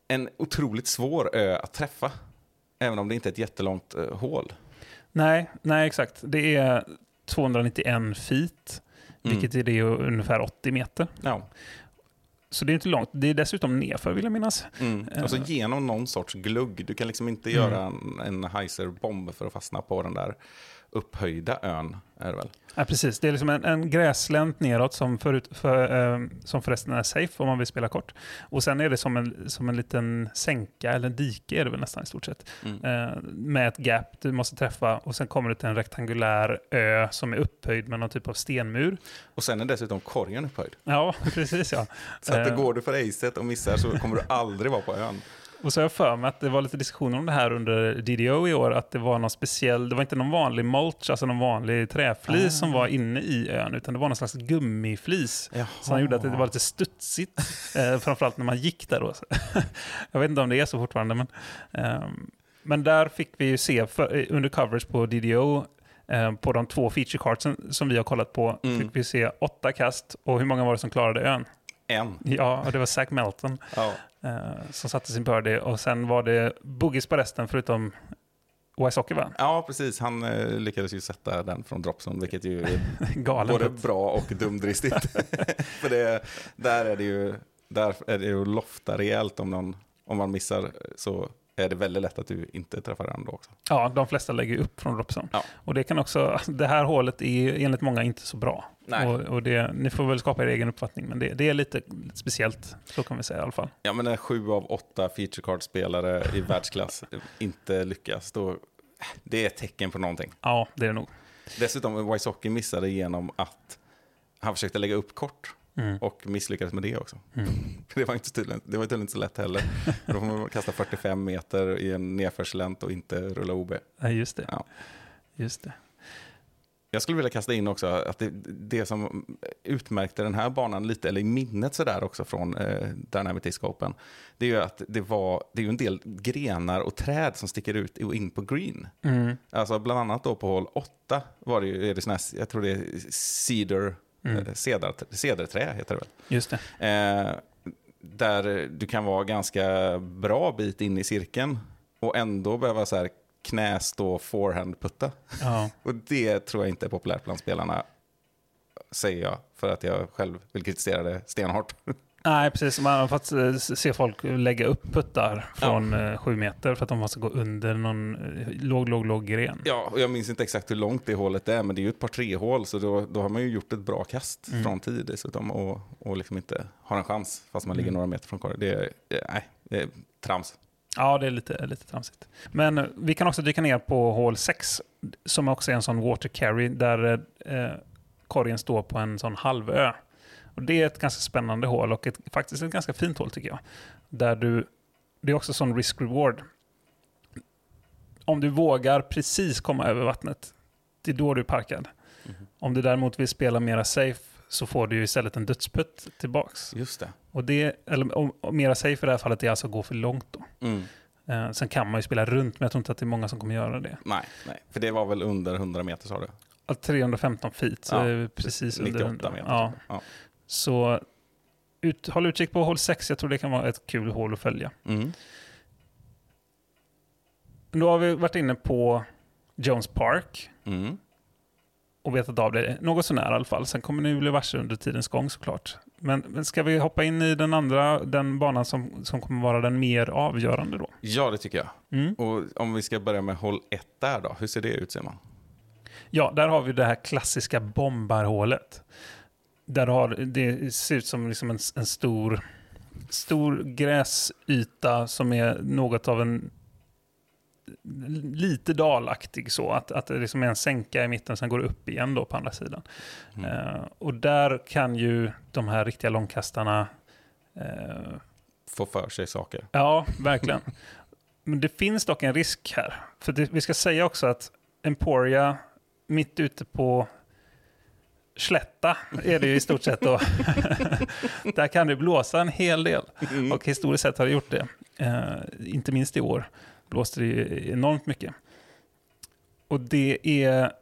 en otroligt svår ö att träffa. Även om det inte är ett jättelångt eh, hål. Nej, nej exakt. Det är 291 feet, Mm. vilket är det ungefär 80 meter. Ja. Så det är inte långt. Det är dessutom nerför vill jag minnas. Mm. Eh, Och så genom någon sorts glugg. Du kan liksom inte Mm. göra en, en heiser-bomb för att fastna på den där upphöjda ön. Är det väl? Ja, precis. Det är liksom en, en gräslänt neråt som, förut, för, eh, som förresten är safe om man vill spela kort. Och sen är det som en, som en liten sänka, eller en dike är det väl nästan i stort sett. Mm. Eh, med ett gap du måste träffa och sen kommer du till en rektangulär ö som är upphöjd med någon typ av stenmur. Och sen är dessutom korgen upphöjd. Ja, precis ja. Så att det Eh, går du för acet och missar så kommer du aldrig vara på ön. Och så har jag för mig att det var lite diskussioner om det här under DDO i år, att det var någon speciell, det var inte någon vanlig mulch, alltså någon vanlig träflis Ah. som var inne i ön, utan det var någon slags gummiflis. Jaha. Som gjorde att det var lite studsigt, eh, framförallt när man gick där då. jag vet inte om det är så fortfarande, men, ehm, men där fick vi ju se för, eh, under coverage på DDO, eh, på de två feature cartsen som vi har kollat på, Mm. fick vi se åtta kast och hur många var det som klarade ön? En. Ja, och det var Zach Melton Ja. eh, som satte sin birdie och sen var det boogies på resten förutom Wysocki va? ja, precis. Han eh, lyckades ju sätta den från dropzone, vilket ju är både bra och dumdristigt. För det, där är det ju där är det ju lofta rejält om, någon, om man missar så är det väldigt lätt att du inte träffar den då också. Ja, de flesta lägger upp från dropzone. Ja. Och det kan också, alltså, det här hålet är enligt många inte så bra. Nej. Och, och det, ni får väl skapa er egen uppfattning, men det, det är lite speciellt, så kan vi säga i alla fall. Ja, men när sju av åtta feature card-spelare i världsklass inte lyckas, då det är ett tecken på någonting. Ja, det är det nog. Dessutom, Wysocki missade genom att han försökte lägga upp kort Mm. och misslyckades med det också. Mm. Det var inte tydligen, det var tydligen inte så lätt heller. Då får man kasta 45 meter i en nedförslänt och inte rulla OB. Ja, just det. Ja. Just det. Jag skulle vilja kasta in också att det, det som utmärkte den här banan lite, eller i minnet sådär också från eh, Dynamic Disc Open, det är ju att det var, det är ju en del grenar och träd som sticker ut och in på green. Mm. Alltså bland annat då på hål 8 var det ju, är det sån här, jag tror det är cedar, Mm. eh, cedar, cedarträ heter det väl. Just det. Eh, där du kan vara ganska bra bit in i cirkeln och ändå behöva så här knästå forehand-putta. Ja. Och det tror jag inte är populärt bland spelarna, säger jag, för att jag själv vill kritisera det stenhårt. Nej, precis. Man har fått eh, se folk lägga upp puttar från eh, sju meter för att de måste gå under någon eh, låg, låg, låg gren. Ja, och jag minns inte exakt hur långt det hålet är, men det är ju ett par tre hål så då, då har man ju gjort ett bra kast Mm. från tid dessutom och, och liksom inte har en chans fast man ligger Mm. några meter från korgen. Det nej, det är trams. Ja, det är lite, lite tramsigt. Men vi kan också dyka ner på hål 6, som också är en sån water carry, där eh, korgen står på en sån halvö. Och det är ett ganska spännande hål och ett, faktiskt ett ganska fint hål tycker jag. Där du, det är också sån risk-reward. Om du vågar precis komma över vattnet, det är då du är parkad. Om du däremot vill spela mera safe så får du ju istället en dödsputt tillbaks. Just det. Och det, eller om, om mera safe i det här fallet är alltså att gå för långt då. Mm. Eh, sen kan man ju spela runt, men jag tror inte att det är många som kommer göra det. Nej, nej, för det var väl under 100 meter sa du? Att 315 feet, Ja, är det precis under 98 100. meter. Ja. Ja. Så ut, håll utkik på hål 6, jag tror det kan vara ett kul hål att följa. Mm. Då har vi varit inne på Jones Park Mm. och vetat av det något sånär i alla fall. Sen kommer ni bli varse under tidens gång såklart. Men, men ska vi hoppa in i den andra, den banan som, som kommer vara den mer avgörande då? Ja, det tycker jag. Mm. Och om vi ska börja med hål 1 där då, hur ser det ut Simon? Ja, där har vi det här klassiska bombarhålet. Där har, det ser ut som liksom en, en stor, stor gräsyta som är något av en lite dalaktig så, att, att det liksom är en sänka i mitten, sen går det upp igen då på andra sidan. Mm. Eh, och där kan ju de här riktiga långkastarna eh, Få för sig saker. Ja, verkligen. Men det finns dock en risk här. För det, vi ska säga också att Emporia, mitt ute på slätta är det ju i stort sett då. Där kan det blåsa en hel del. Och historiskt sett har det gjort det. Eh, inte minst i år blåste det ju enormt mycket. Och det är...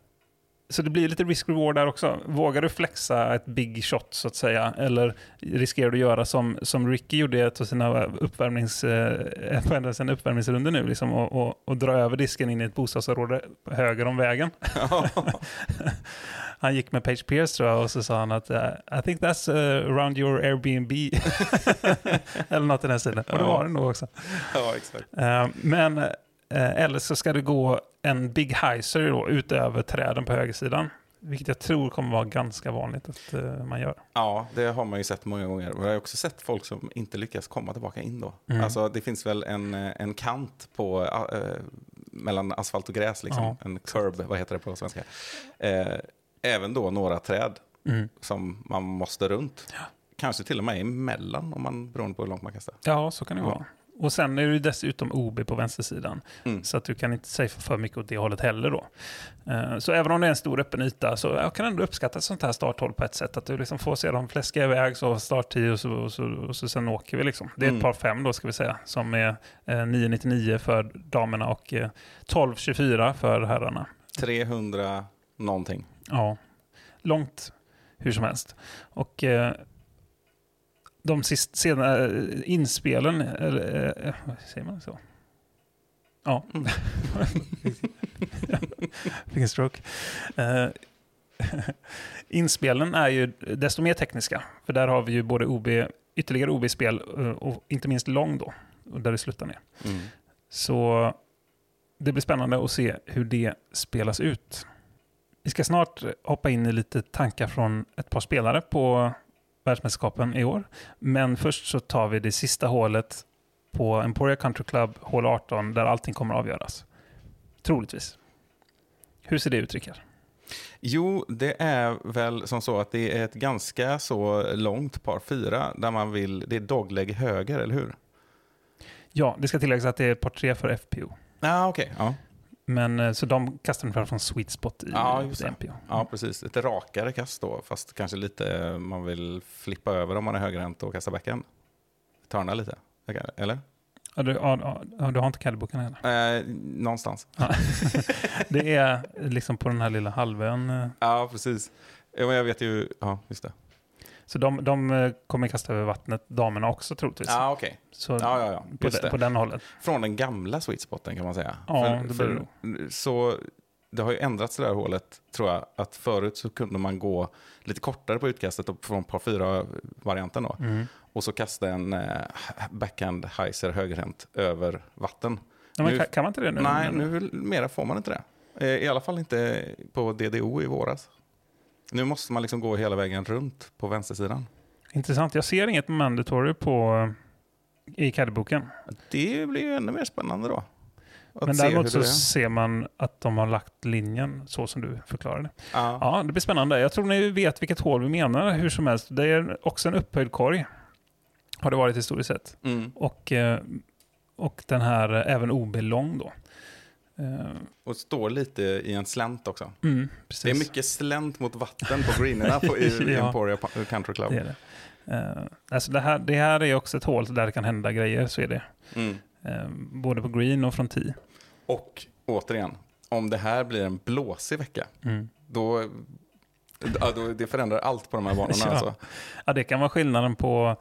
Så det blir lite risk-reward där också. Vågar du flexa ett big shot så att säga? Eller riskerar du göra som, som Ricky gjorde i ett av sina uppvärmnings, eh, sina uppvärmningsrunder nu, liksom, och, och, och dra över disken in i ett bostadsområde höger om vägen? han gick med Page Pierce tror jag och så sa han att uh, I think that's uh, around your Airbnb. Eller något i den här stilen. Och det var det nog också. Ja, exakt. Eh, men eh, eller så ska det gå en Big Heiser då, utöver träden på högersidan. Vilket jag tror kommer vara ganska vanligt att eh, man gör. Ja, det har man ju sett många gånger. Och jag har också sett folk som inte lyckas komma tillbaka in då. Mm. Alltså det finns väl en, eh, en kant på, äh, mellan asfalt och gräs, liksom. Ja, en curb, vad heter det på svenska? Eh, även då några träd Mm. som man måste runt. Kanske till och med emellan, om man, beroende på hur långt man kastar. Ja, så kan det Ja. vara. Och sen är det dessutom OB på vänstersidan. Mm. Så att du kan inte safea för mycket åt det hållet heller då. Eh, Så även om det är en stor öppen yta så jag kan ändå uppskatta ett sånt här starthåll på ett sätt. Att du liksom får se dem fläska iväg, så starttid och så, och så, och så sen åker vi liksom. Det är ett Mm. par fem då ska vi säga. Som är eh, 999 för damerna och eh, 1224 för herrarna. 300 någonting. Ja, långt hur som helst. Och eh, de sist, senare eh, inspelen, eller, eh, vad säger man så? Ja. Mm. Fick en stroke. Eh, inspelen är ju desto mer tekniska. För där har vi ju både OB, ytterligare OB-spel eh, och inte minst lång då. Där det slutar ner. Mm. Så det blir spännande att se hur det spelas ut. Vi ska snart hoppa in i lite tankar från ett par spelare på världsmästerskapen i år. Men först så tar vi det sista hålet på Emporia Country Club, hål 18, där allting kommer att avgöras. Troligtvis. Hur ser det ut, Rickard? Jo, det är väl som så att det är ett ganska så långt par fyra där man vill, det är dogleg höger, eller hur? Ja, det ska tilläggas att det är par tre för FPO. Ah, okej. Ja, Men eh, så de kastar ungefär från sweet spot i Ja, just det. MPO. ja, precis. Ett rakare kast då, fast kanske lite eh, man vill flippa över om man är högerhänt och kasta backhand. Törna lite, eller? Ja, du, ja, du har inte caddyboken heller? Eh, någonstans. Ja. det är liksom på den här lilla halvön. eh, Ja, precis. Jag vet ju, ja, just det. Så de, de eh, kommer kasta över vattnet, damerna också troligtvis. Ja, okej. Så Ja, ja, ja. på, det. på den hållet. Från den gamla sweet spoten kan man säga. Ja, det blir det Så det har ju ändrats det där hålet, tror jag. Att förut så kunde man gå lite kortare på utkastet och från par fyra varianten då. Mm. Och så kasta en eh, backhand heiser högerhänt över vatten. Ja, Nu- kan, man inte det nu? Nej, Men- nu mera får man inte det. Eh, I alla fall inte på DDO i våras. Nu måste man liksom gå hela vägen runt på vänstersidan. Intressant. Jag ser inget mandatory på, eh, i caddyboken. Det blir ju ännu mer spännande då. Men däremot så ser man att de har lagt linjen så som du förklarade. Ja. Ja, det blir spännande. Jag tror ni vet vilket hål vi menar hur som helst. Det är också en upphöjd korg. Har det varit historiskt sett. Mm. Och, eh, och den här eh, även OB lång då. Eh, Och står lite i en slänt också. Mm. Det är mycket slänt mot vatten på greenerna på, i, Ja. Emporia Country Club. Det är det. Eh, alltså det, här, det här är också ett hål där det kan hända grejer, så är det. Mm. Eh, både på green och från tee. Och återigen, om det här blir en blåsig vecka, Mm. då, ja, då det förändrar allt på de här banorna. Ja. Alltså. Ja, det kan vara skillnaden på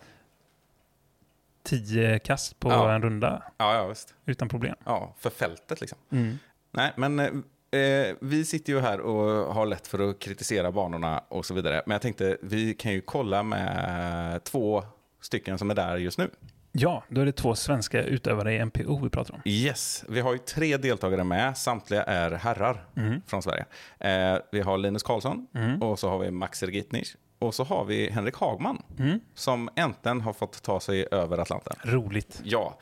10 kast på Ja. en runda Ja, ja, visst. utan problem. Ja, för fältet liksom. Mm. Nej, men eh, vi sitter ju här och har lätt för att kritisera banorna och så vidare. Men jag tänkte, vi kan ju kolla med två stycken som är där just nu. Ja, då är det två svenska utövare i MPO vi pratar om. Yes, vi har ju tre deltagare med. Samtliga är herrar Mm. från Sverige. Eh, vi har Linus Karlsson Mm. och så har vi Max Ergitnich. Och så har vi Henrik Hagman Mm. som äntligen har fått ta sig över Atlanten. Roligt. Ja,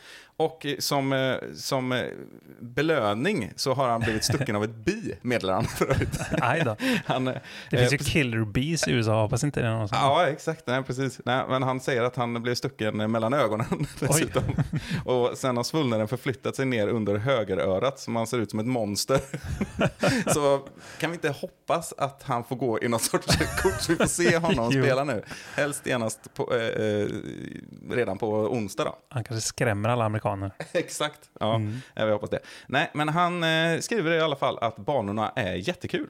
och eh, som, eh, som eh, belöning så har han blivit stucken av ett bi, meddelar han för övrigt. Han, Det finns ju eh, killer bees i USA, hoppas inte det är någon som... Ja, exakt. Nej, precis. Nej, men han säger att han blev stucken mellan ögonen dessutom. Och sen har svullnaden förflyttat sig ner under högerörat så man ser ut som ett monster. så kan vi inte hoppas att han får gå i någon sorts kort så vi får se honom spela nu. Helst genast på, eh, redan på onsdag då. Han kanske skrämmer alla amerikaner. Exakt. Ja, Mm. jag vill hoppas det. Nej, men han eh, skriver i alla fall att banorna är jättekul.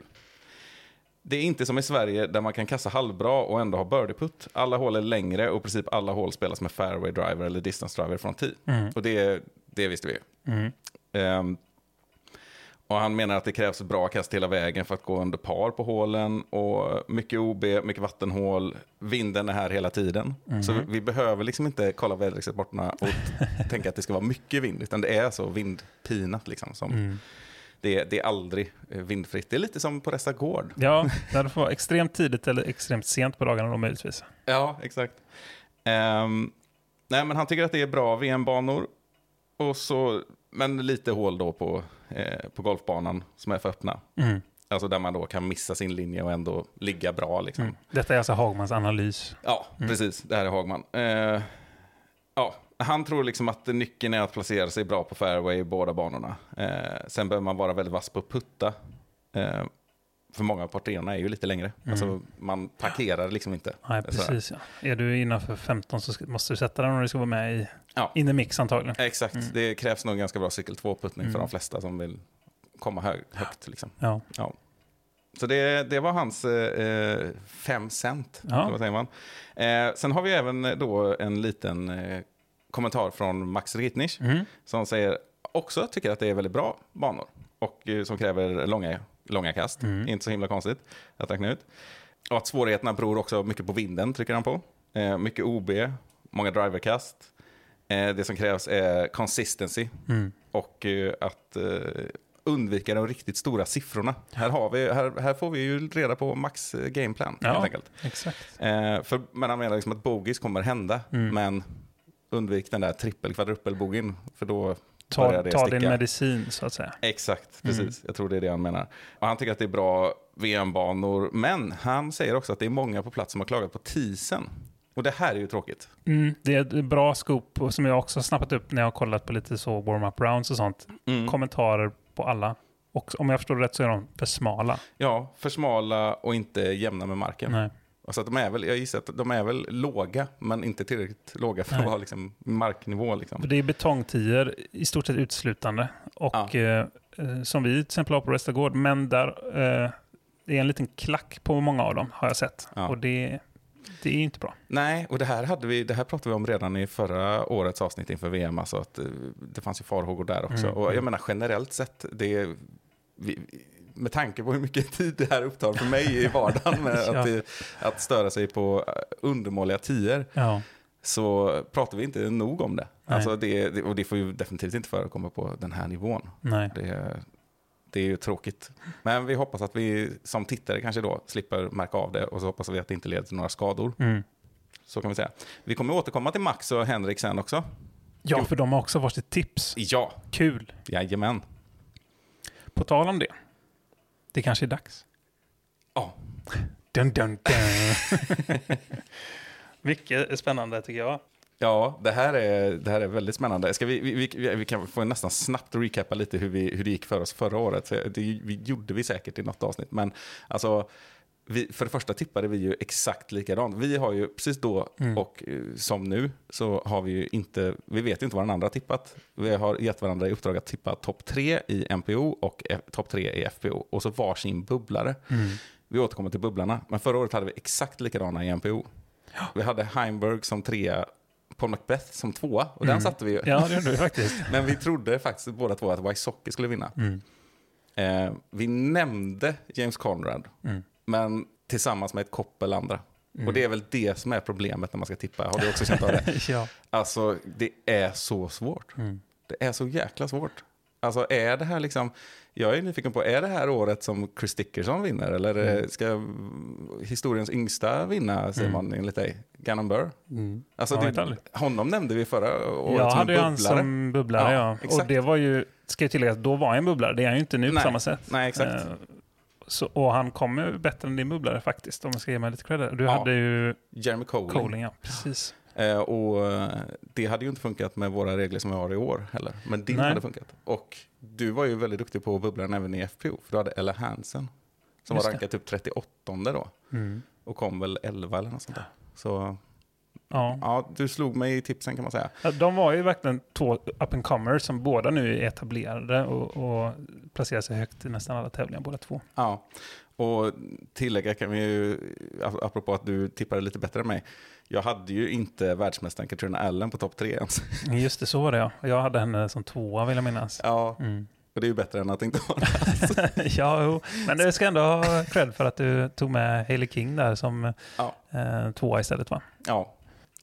Det är inte som i Sverige där man kan kasta halvbra och ändå ha birdie-putt. Alla hål är längre och i princip alla hål spelas med fairway driver eller distance driver från tee. Mm. Och det, det visste vi ju. Mm. Ehm, och han menar att det krävs bra kast hela vägen för att gå under par på hålen. Och mycket OB, mycket vattenhål. Vinden är här hela tiden. Mhm. Så vi behöver liksom inte kolla väderleksrapporterna och tänka att det ska vara mycket vind. Utan det är så vindpinat liksom. Som Mm. det, det är aldrig eh, vindfritt. Det är lite som på Resta Gård. Ja, hade fått vara extremt tidigt eller extremt sent på dagarna då möjligtvis. Ja, exakt. Ehm, nej, men han tycker att det är bra VM-banor. Och så, men lite hål då på, eh, på golfbanan som är för öppna. Mm. Alltså där man då kan missa sin linje och ändå ligga bra. Liksom. Mm. Detta är alltså Hagmans analys. Ja, Mm. precis. Det här är Hagman. Eh, ja, han tror liksom att nyckeln är att placera sig bra på fairway i båda banorna. Eh, sen behöver man vara väldigt vass på att putta. Eh, för många av partierna är ju lite längre. Mm. Alltså, man parkerar liksom inte. Nej, precis. Ja. Är du innanför 15 så måste du sätta den om du ska vara med i Ja. in the mix antagligen. Exakt, Mm. det krävs nog ganska bra cykel 2-puttning för Mm. de flesta som vill komma hög, högt. Liksom. Ja. Ja. Så det, det var hans eh, fem cent. Ja. säger man? Eh, sen har vi även då en liten eh, kommentar från Max Ritnich Mm. som säger också tycker att det är väldigt bra banor och eh, som kräver långa, långa kast. Mm. Inte så himla konstigt att räkna ut. Och att svårigheterna beror också mycket på vinden, trycker han på. Eh, mycket OB, många driverkast. Eh, det som krävs är consistency Mm. och eh, att eh, undvika de riktigt stora siffrorna. Här, har vi, här, här får vi ju reda på max eh, gameplan helt Ja, enkelt. exakt. Eh, för, men han menar liksom att bogies kommer hända, Mm. men undvik den där trippel kvadruppel bogien för då Ta, ta din medicin så att säga. Exakt, Mm. precis. Jag tror det är det han menar. Och han tycker att det är bra VM-banor, men han säger också att det är många på plats som har klagat på tisen. Och det här är ju tråkigt. Mm, det är ett bra scoop som jag också har snappat upp när jag har kollat på lite så warm-up rounds och sånt. Mm. Kommentarer på alla. Och om jag förstår det rätt så är de för smala. Ja, för smala och inte jämna med marken. Nej. Alltså att de är väl, jag gissar att de är väl låga, men inte tillräckligt låga för att Nej. vara liksom marknivå. Liksom. För Det är betongtior i stort sett utslutande. Och eh, eh, som vi till exempel har på Restagård. Men där eh, det är en liten klack på många av dem har jag sett. Ja. Och det, det är inte bra. Nej, och det här, hade vi, det här pratade vi om redan i förra årets avsnitt inför VM. Alltså att eh, det fanns ju farhågor där också. Mm. Och jag menar generellt sett, det vi, med tanke på hur mycket tid det här upptar för mig i vardagen med Ja. att, det- att störa sig på eh, undermåliga tior. Ja. Så pratar vi inte nog om det. Nej. Alltså det, det. Och det får ju definitivt inte förekomma på den här nivån. Nej. Det, det är ju tråkigt. Men vi hoppas att vi som tittare kanske då slipper märka av det och så hoppas vi att det inte leder till några skador. Mm. Så kan vi säga. Vi kommer återkomma till Max och Henrik sen också. Ja, för de har också varsitt tips. Ja, Kul. jajamän. På tal om det. Det kanske är dags. Ja. Dun, dun, dun. Mycket spännande tycker jag. Ja, det här är, det här är väldigt spännande. Ska vi, vi, vi, vi kan få nästan snabbt recappa lite hur, vi, hur det gick för oss förra året. Det vi gjorde vi säkert i något avsnitt. Men alltså, vi, för det första tippade vi ju exakt likadant. Vi har ju precis då Mm. och eh, som nu så har vi ju inte, vi vet ju inte vad den andra har tippat. Vi har gett varandra i uppdrag att tippa topp tre i MPO och topp tre i FPO. Och så varsin bubblare. Mm. Vi återkommer till bubblarna. Men förra året hade vi exakt likadana i MPO. Vi hade Heimberg som trea, Paul Macbeth som tvåa. Och den Mm. satte vi ju. Ja, det gjorde vi faktiskt. Men vi trodde faktiskt båda två att Wysocki skulle vinna. Mm. Eh, vi nämnde James Conrad, Mm. Men tillsammans med ett koppel andra. Mm. Och det är väl det som är problemet när man ska tippa. Har du också känt av det? ja. Alltså, det är så svårt. Mm. Det är så jäkla svårt. Alltså, är det här liksom... Jag är nyfiken på, är det här året som Chris Dickerson vinner? Eller eh, Mm. ska historiens yngsta vinna, säger Mm. man enligt dig? Gannon Burr? Mm. Alltså, vet det, honom nämnde vi förra året Jag som hade en ju han bubblare. som bubblare, ja. exakt. Och det var ju, ska jag tillägga, att då var han en bubblare. Det är han ju inte nu på Nej. samma sätt. Nej, exakt. Så, och han kommer bättre än din bubblare faktiskt, om jag ska ge mig lite credit. Du Ja. hade ju Jeremy Colling. Colling, ja. Precis. Eh, och eh, det hade ju inte funkat med våra regler som vi har i år heller. Men din Nej. hade funkat. Och du var ju väldigt duktig på bubblan även i FPO. För du hade Ella Hansen. Som Just var det. rankad typ 38 då. Mm. Och kom väl 11 eller något sånt där. Så Ja. ja, du slog mig i tipsen kan man säga. De var ju verkligen två up and comers som båda nu är etablerade och, och placerar sig högt i nästan alla tävlingar båda två. Ja. Och tillägga kan vi ju, ap- apropå att du tippade lite bättre än mig. Jag hade ju inte världsmästaren Katrina Allen på topp tre ens. Just det, så var det ja. Jag hade henne som tvåa vill jag minnas. Ja, Mm. och det är ju bättre än att inte ha det. ja, men du ska ändå ha cred för att du tog med Hailey King där som Ja. eh, tvåa istället va? Ja,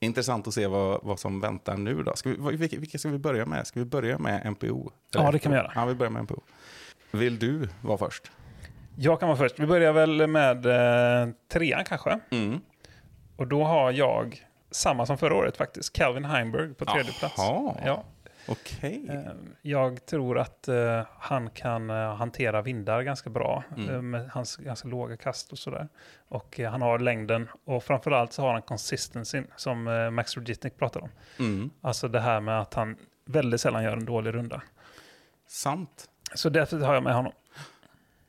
intressant att se vad, vad som väntar nu då. Ska vi, vilka, vilka ska vi börja med? Ska vi börja med MPO? Ja, det kan vi göra. Ja, vi börjar med MPO. Vill du vara först? Jag kan vara först. Vi börjar väl med eh, trean kanske. Mm. Och då har jag samma som förra året faktiskt. Calvin Heimberg på tredje plats. Jaha. Ja. Okej. Eh, Jag tror att eh, han kan eh, hantera vindar ganska bra Mm. med hans ganska låga kast och sådär. Och han har längden och framförallt så har han consistency som Max Rogitnik pratar om. Mm. Alltså det här med att han väldigt sällan gör en dålig runda. Sant. Så därför har jag med honom.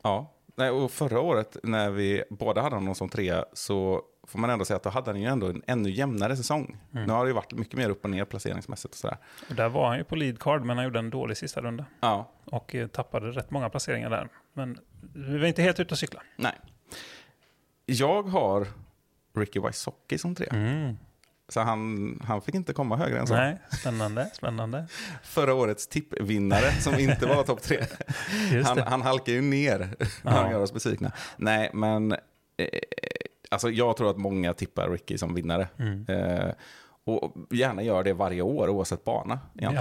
Ja. Nej, och förra året när vi båda hade honom som trea så får man ändå säga att då hade han ju ändå en ännu jämnare säsong. Mm. Nu har det ju varit mycket mer upp och ner placeringsmässigt och sådär. Och där var han ju på lead card men han gjorde en dålig sista runda. Ja, Och eh, tappade rätt många placeringar där. Men vi var inte helt ute och cykla. nej. Jag har Ricky Wysocki som trea. Mm. Så han, han fick inte komma högre än så. Nej, spännande, spännande. Förra årets tippvinnare som inte var topp tre. Han, han halkar ju ner när han gör oss besvikna. Nej, men eh, alltså jag tror att många tippar Ricky som vinnare. Mm. Eh, Och gärna gör det varje år oavsett bana. Ja.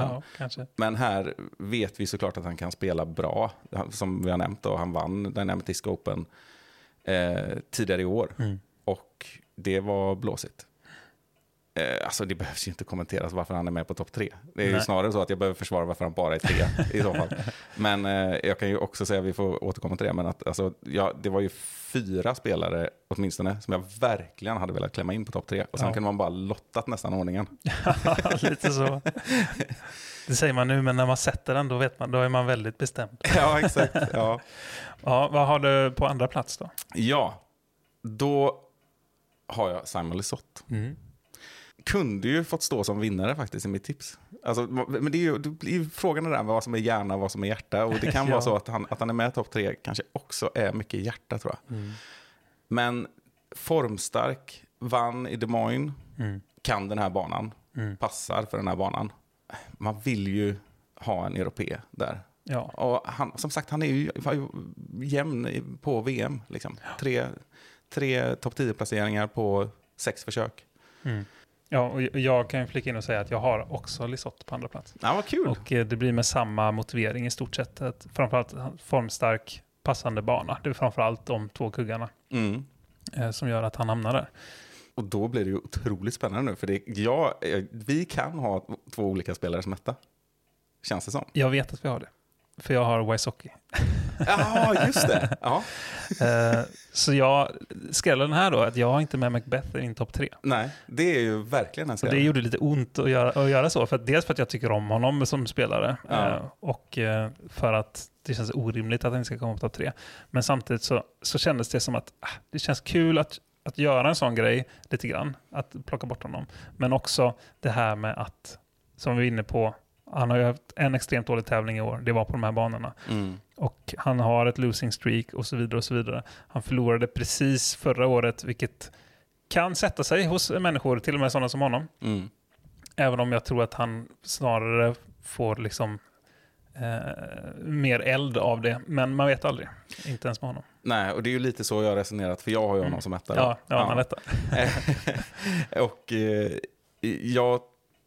Men här vet vi såklart att han kan spela bra. Som vi har nämnt, då, han vann Dynamic Disc Open eh, tidigare i år. Mm. Och det var blåsigt. Eh, alltså det behövs ju inte kommenteras varför han är med på topp tre. Det är ju Nej. snarare så att jag behöver försvara varför han bara är trea i så fall. Men eh, jag kan ju också säga, vi får återkomma till det, men att alltså, ja, det var ju fyra spelare åtminstone som jag verkligen hade velat klämma in på topp tre. Och sen Ja. kan man bara lottat nästan ordningen. Lite så. Det säger man nu, men när man sätter den då vet man, då är man väldigt bestämd. ja, exakt. Ja. Ja, vad har du på andra plats då? Ja, då har jag Simon Lisotte. Mm. Kunde ju fått stå som vinnare faktiskt i mitt tips. Alltså, men det, är ju, det ju frågan är där vad som är hjärna och vad som är hjärta. Och det kan Ja. vara så att han, att han är med i topp tre kanske också är mycket hjärta tror jag. Mm. Men formstark, vann i Des Moines, Mm. kan den här banan, Mm. passar för den här banan. Man vill ju ha en europé där. Ja. Och han, som sagt, han är ju, ju jämn på VM. Liksom. Tre, tre topp 10-placeringar på sex försök. Mm. Ja, och jag kan ju flika in och säga att jag har också Lisotte på andra plats. Ja, vad kul. Och eh, det blir med samma motivering i stort sett. Att framförallt formstark, passande bana. Det är framförallt de två kuggarna Mm. eh, som gör att han hamnar där. Och då blir det ju otroligt spännande nu. För det, ja, eh, vi kan ha två olika spelare som etta. Känns det som. Jag vet att vi har det. För jag har Wysocki. Ja, just det. Ja. Eh, så jag skräller den här då, att jag har inte med Macbeth i min topp tre. Nej, det är ju verkligen en skräll. det gjorde lite ont att göra, att göra så. För att dels för att jag tycker om honom som spelare. Ja. eh, Och eh, för att det känns orimligt att han inte ska komma på topp tre. Men samtidigt så, så kändes det som att ah, det känns kul att, att göra en sån grej lite grann. Att plocka bort honom. Men också det här med att, som vi är inne på, han har ju haft en extremt dålig tävling i år. Det var på de här banorna. Mm. Och han har ett losing streak och så vidare och så vidare. Han förlorade precis förra året, vilket kan sätta sig hos människor, till och med sådana som honom. Mm. Även om jag tror att han snarare får liksom eh, mer eld av det. Men man vet aldrig. Inte ens med honom. Nej, och det är ju lite så jag har resonerat, för jag har ju honom som etta. Ja, ja, man etta. och eh, jag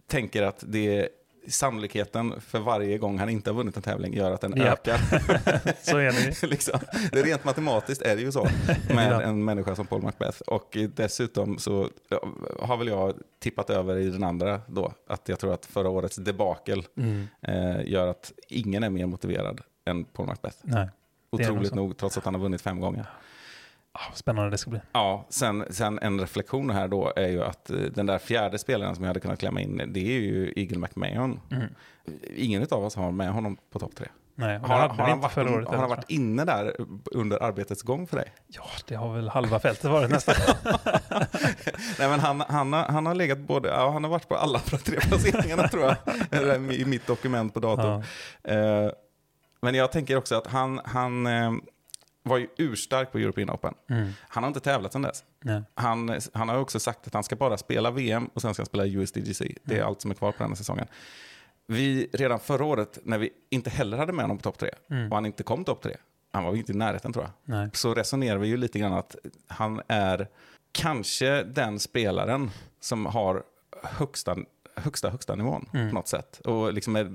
tänker att det sannolikheten för varje gång han inte har vunnit en tävling gör att den Ja. ökar. Så är det liksom. det är rent matematiskt är det ju så med Ja. en människa som Paul Macbeth. Och dessutom så har väl jag tippat över i den andra då, att jag tror att förra årets debakel Mm. eh, gör att ingen är mer motiverad än Paul Macbeth. Nej, Otroligt nog, trots att han har vunnit fem gånger. Ah, spännande det ska bli. Ja, sen, sen en reflektion här då är ju att eh, den där fjärde spelaren som jag hade kunnat klämma in, det är ju Eagle McMahon. Mm. Ingen av oss har med honom på topp tre. Nej, Har, har, vi han varit, har han varit inne där under arbetets gång för dig? Ja, det har väl halva fältet varit nästan. Nej, men han, han, har, han har legat både, ja, han har varit på alla tre placeringarna tror jag, i mitt dokument på datorn. Eh, men jag tänker också att han, han eh, var ju urstark på European Open. Mm. Han har inte tävlat sedan dess. Nej. Han, han har också sagt att han ska bara spela VM och sen ska han spela USDGC. Det är Mm. allt som är kvar på den här säsongen. Vi, redan förra året, när vi inte heller hade med honom på topp tre, Mm. och han inte kom topp tre, han var inte i närheten tror jag, Nej. så resonerar vi ju lite grann att han är kanske den spelaren som har högsta, högsta, högsta nivån Mm. på något sätt. Och liksom är,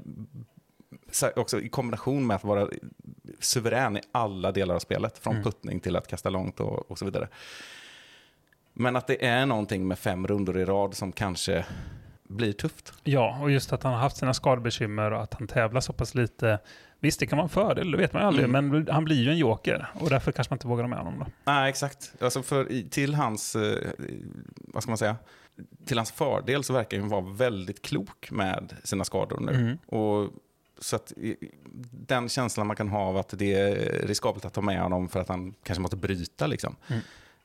också i kombination med att vara suverän i alla delar av spelet, från Mm. puttning till att kasta långt och, och så vidare. Men att det är någonting med fem rundor i rad som kanske blir tufft. Ja, och just att han har haft sina skadebekymmer och att han tävlar så pass lite. Visst, det kan vara en fördel, det vet man ju aldrig, Mm. men han blir ju en joker och därför kanske man inte vågar ha med honom då. Nej, exakt. Alltså för, till hans, eh, vad ska man säga, till hans fördel så verkar han vara väldigt klok med sina skador nu. Mm. Och så att den känslan man kan ha av att det är riskabelt att ta med honom för att han kanske måste bryta, liksom, Mm.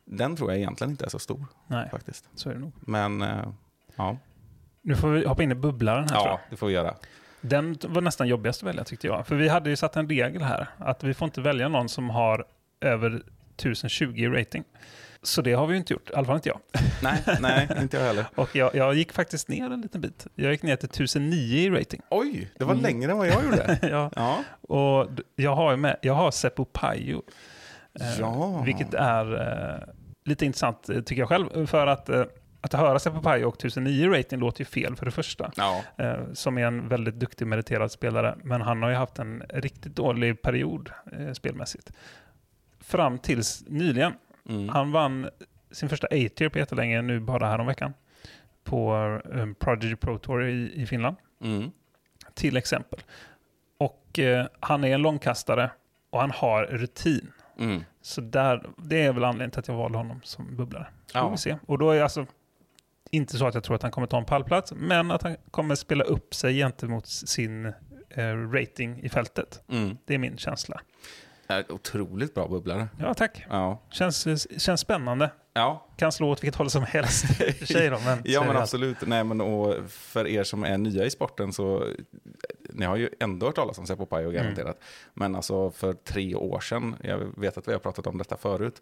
den tror jag egentligen inte är så stor. Nej, faktiskt. så är det nog. Men eh, ja, Nu får vi hoppa in i bubblaren här ja det får vi göra. Den var nästan jobbigast att välja tyckte jag. För vi hade ju satt en regel här, att vi får inte välja någon som har över 1020 i rating. Så det har vi ju inte gjort, i alla fall inte jag. Nej, nej, inte jag heller. Och jag, jag gick faktiskt ner en liten bit. Jag gick ner till 1009 i rating. Oj, det var Mm. längre än vad jag gjorde. ja. Ja, Och jag har med, jag har Seppo Pajo. Eh, Ja. Vilket är eh, lite intressant eh, tycker jag själv. För att eh, att höra Seppopai och 1009 rating låter ju fel för det första. Ja. Eh, som är en väldigt duktig meriterad spelare. Men han har ju haft en riktigt dålig period eh, spelmässigt. Fram tills nyligen. Mm. Han vann sin första A-tier på jättelänge nu bara här om veckan På um, Prodigy Pro Tour i, i Finland. Mm. Till exempel. Och eh, han är en långkastare och han har rutin. Mm. Så där, det är väl anledningen till att jag valde honom som bubblare. Ja. får vi se. Och då är alltså inte så att jag tror att han kommer ta en pallplats, men att han kommer spela upp sig gentemot sin eh, rating i fältet. Mm. Det är min känsla. Otroligt bra bubblare. Ja, tack. Ja. Känns, känns spännande. Ja, Kan slå åt vilket håll som helst. då, men ja men absolut. Nej, men, och för er som är nya i sporten så ni har ju ändå hört talas om Seppo Pajo garanterat. Men alltså för tre år sedan, jag vet att vi har pratat om detta förut,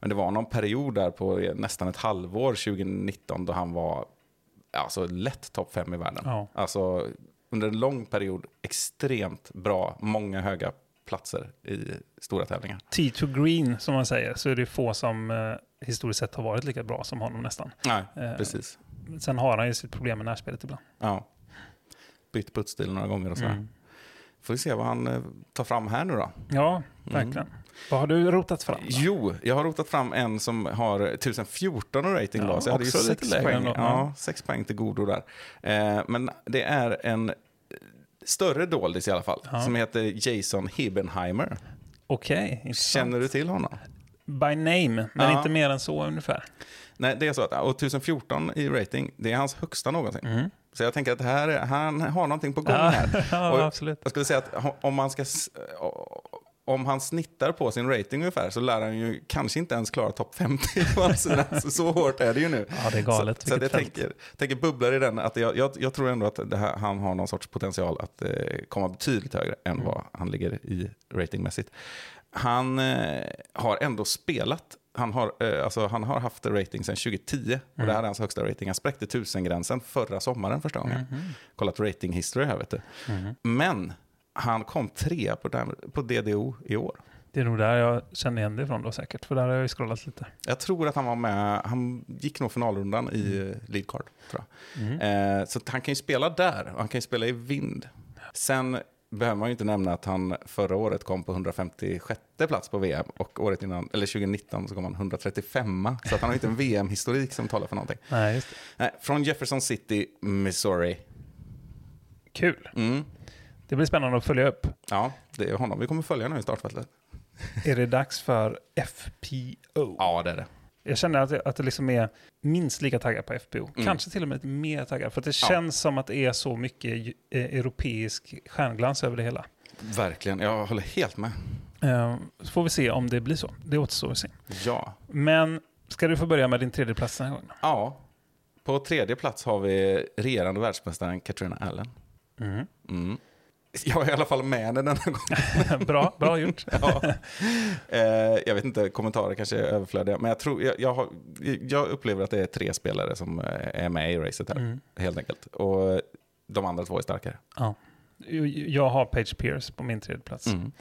men det var någon period där på nästan ett halvår 2019 då han var alltså, lätt topp fem i världen. Ja. Alltså under en lång period extremt bra, många höga platser i stora tävlingar. T2 Green, som man säger, så är det få som eh, historiskt sett har varit lika bra som honom nästan. Nej, Eh, precis. Sen har han ju sitt problem med närspelet ibland. Ja. Bytt puttstil några gånger och sådär. Mm. Får vi se vad han eh, tar fram här nu då. Ja, verkligen. Vad har du rotat fram? då? Jo, jag har rotat fram en som har 1014 i rating Ja, då, så jag hade ju också lite sex lägre poäng, ändå. ja, sex poäng till godo där. Eh, men det är en större doldis i alla fall, Ja. som heter Jason Hibbenheimer. Okej, intressant. Känner du till honom? By name, men Ja. inte mer än så ungefär. Nej, det är så att och 1014 i rating, det är hans högsta någonsin. Så jag tänker att här, är- han har någonting på gång Mm. Ja, här. ja, absolut. Jag skulle säga att om man ska... Om han snittar på sin rating ungefär så lär han ju kanske inte ens klara topp 50 på sidan. Så, hårt är det ju nu. Ja, det är galet. Så, så jag tänker, tänker bubblar i den, att jag, jag, jag tror ändå att här, han har någon sorts potential att eh, komma betydligt högre än Mm. vad han ligger i ratingmässigt. Han eh, har ändå spelat, han har, eh, alltså, han har haft rating sedan 2010 och Mm. det här är hans högsta rating. Han spräckte 1000-gränsen förra sommaren första gången. Mhm. Kollat rating history här vet du. Men han kom trea på, den- på DDO i år. Det är nog där jag känner igen det ifrån då säkert, för där har jag ju scrollat lite. Jag tror att han var med, han gick nog finalrundan i Mm. eh, lead card. Tror jag. Eh, så han kan ju spela där och han kan ju spela i vind. Sen behöver man ju inte nämna att han förra året kom på 156 plats på VM och året innan, eller 2019 så kom han 135. Så att han har inte en VM-historik som talar för någonting. Nej, just det. Nej, från Jefferson City, Missouri. Kul. Mm. Det blir spännande att följa upp. Ja, det är honom vi kommer följa nu i startfältet. Är det dags för FPO? Ja, det är det. Jag känner att, jag- att det liksom är minst lika taggad på FPO. Mm. Kanske till och med lite mer taggad. För det Ja. känns som att det är så mycket eh, europeisk stjärnglans över det hela. Verkligen, jag håller helt med. Eh, så får vi se om det blir så. Det återstår att se. Ja. Men ska du få börja med din tredje plats den här gången? Ja, på tredje plats har vi regerande världsmästaren Katrina Allen. Mm. Mm. Jag är i alla fall med henne denna gång. bra, bra gjort. ja. eh, jag vet inte, kommentarer kanske är överflödiga. Men jag, tror, jag, jag, har, jag upplever att det är tre spelare som eh, är med i racet här. Mm. Helt enkelt. Och de andra två är starkare. Ja. Jag har Page Pierce på min tredje plats. Mm.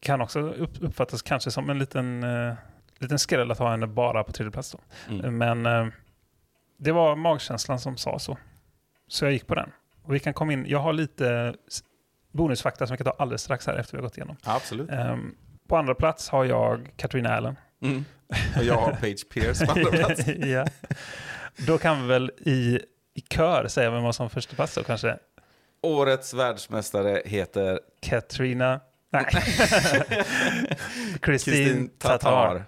Kan också upp- uppfattas kanske som en liten, uh, liten skräll att ha henne bara på tredje plats. Då. Mm. Men eh, det var magkänslan som sa så. Så jag gick på den. Och vi kan komma in, jag har lite bonusfakta som vi kan ta alldeles strax här efter vi har gått igenom. Absolut. Ehm, på andra plats har jag Katrina Allen. Mm. Och jag har Page Pierce på andra plats. ja. Då kan vi väl i, i kör säga vem som första plats då kanske? Årets världsmästare heter Katrina... Nej. Kristin Kristin Tatar. Tatar.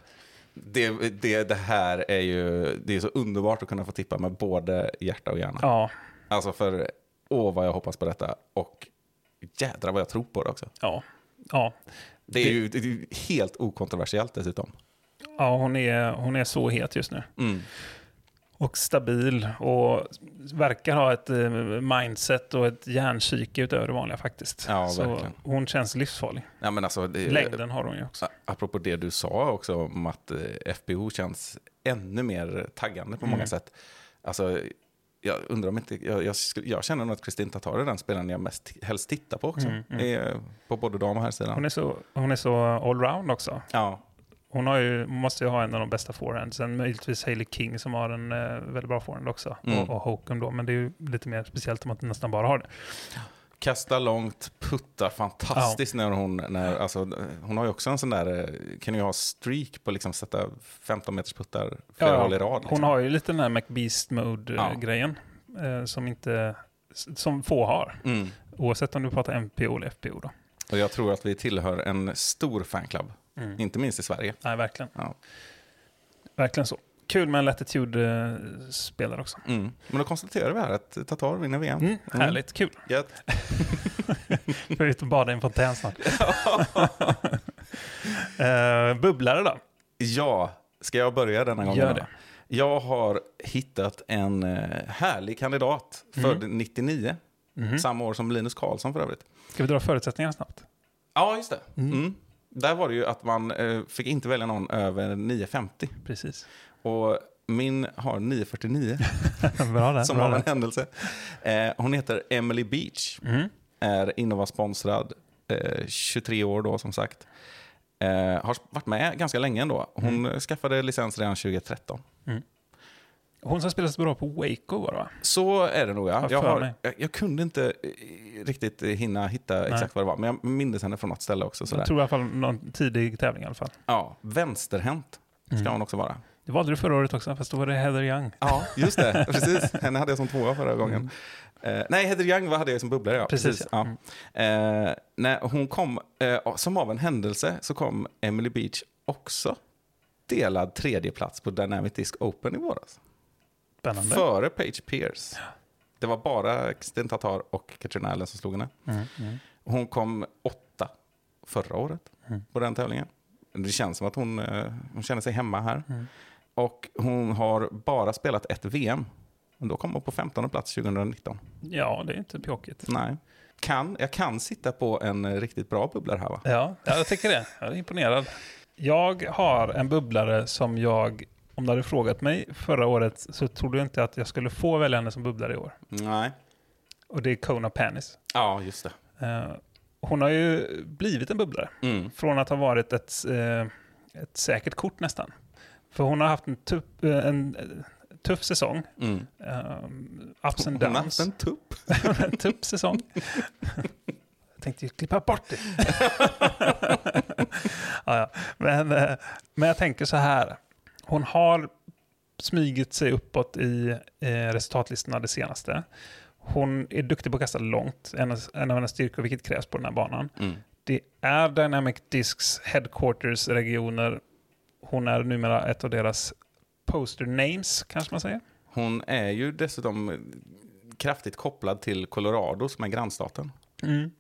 Det, det, det här är ju det är så underbart att kunna få tippa med både hjärta och hjärna. Ja, Alltså för, åh vad jag hoppas på detta. Och jädra vad jag tror på det också. ja, ja. Det är, Det- ju, det är helt okontroversiellt dessutom. ja hon, är, hon är så het just nu. Mm. Och stabil och verkar ha ett eh, mindset och ett hjärnkike utöver det vanliga faktiskt. Ja, så verkligen. hon känns livsfarlig. Ja, men alltså, det, Längden har hon ju också. Apropå det du sa också om att eh, FBO känns ännu mer taggande på många Mm. sätt. Alltså, jag undrar om inte, jag, jag, jag känner nog att Kristin Tatar är den spelaren jag mest helst tittar på också. Mm, mm. På både dam och herrsidan. Hon är så, hon är så allround också. Ja, Hon har ju, måste ju ha en av de bästa forehandsen. Möjligtvis Hailey King som har en eh, väldigt bra forehand också. Mm. Och, och Hokum då. Men det är ju lite mer speciellt om att nästan bara har det. Kastar långt, puttar fantastiskt när hon... När, alltså, hon har ju också en sån där... eh, Kan ju ha streak på liksom sätta 15 meters puttar flera Ja, håll i rad. Liksom. Hon har ju lite den här McBeast Ja. mode-grejen. Eh, som inte... Som få har. Mm. Oavsett om du pratar MPO eller FPO då. Och jag tror att vi tillhör en stor fanclub. Mm. Inte minst i Sverige. Nej, verkligen. Ja. Verkligen så. Kul med en Latitude-spelare också. Mm. Men då konstaterar vi här att Tatar vinner VM. Mm, härligt, kul. Gött. Får ut och bada i en fontän snart. eh, bubblare då? Ja, ska jag börja denna gången? Gör det. Jag har hittat en eh, härlig kandidat, född 99. Mhm. Samma år som Linus Karlsson för övrigt. Ska vi dra förutsättningarna snabbt? Ja, just det. Mm. Där var det ju att man eh, fick inte välja någon över 9,50. Precis. Och min har 9,49 bra där. som bra av en händelse. Eh, hon heter Emily Beach. Mm. Är Innova-sponsrad. Eh, 23 år då som sagt. Eh, har varit med ganska länge ändå. Hon Mm. skaffade licens redan 2013. Hon som spelar så bra på Waco var det va? Så är det nog ja. Jag, har, jag, jag kunde inte eh, riktigt hinna hitta Nej. exakt vad det var. Men jag minns henne från något ställe också. Sådär. Jag tror i alla fall någon tidig tävling i alla fall. Ja, vänsterhänt ska Mm. hon också vara. Det valde du förra året också, fast då var det Heather Young. Ja, just det. Precis. Henne hade jag som tvåa förra gången. Eh, nej, Heather Young hade jag som bubblare. Ja. Mm. Precis, Precis. ja. Ja. Eh, när hon kom, eh, som av en händelse, så kom Emily Beach också delad tredje plats på Dynamic Disc Open i våras. Spännande. Före Paige Pierce. Det var bara Kristin Tatar och Katrina Allen som slog henne. Mm, mm. Hon kom åtta förra året Mm. på den tävlingen. Det känns som att hon, eh, hon känner sig hemma här. Och hon har bara spelat ett VM. Men då kom hon på 15 plats 2019. Ja, det är inte pjåkigt. Nej. Kan, jag kan sitta på en eh, riktigt bra bubblare här va? Ja, ja, jag tycker det. Jag är imponerad. Jag har en bubblare som jag, om du hade frågat mig förra året så trodde jag inte att jag skulle få välja henne som bubblare i år. Nej. Och det är Kona Panis. Ja, just det. Eh, hon har ju blivit en bubblare. Mm. Från att ha varit ett, eh, ett säkert kort nästan. För hon har haft en tuff, eh, en, eh, tuff säsong. Mm. Um, ups and Hon har downs. haft en tupp. en tuff säsong. Jag tänkte ju klippa bort det. ja, ja. Men, eh, men jag tänker så här. Hon har smygit sig uppåt i eh, resultatlistorna det senaste. Hon är duktig på att kasta långt, en av, en av hennes styrkor, vilket krävs på den här banan. Mm. Det är Dynamic Discs headquarters-regioner. Hon är numera ett av deras poster names, kanske man säger. Hon är ju dessutom kraftigt kopplad till Colorado som är grannstaten. Mm.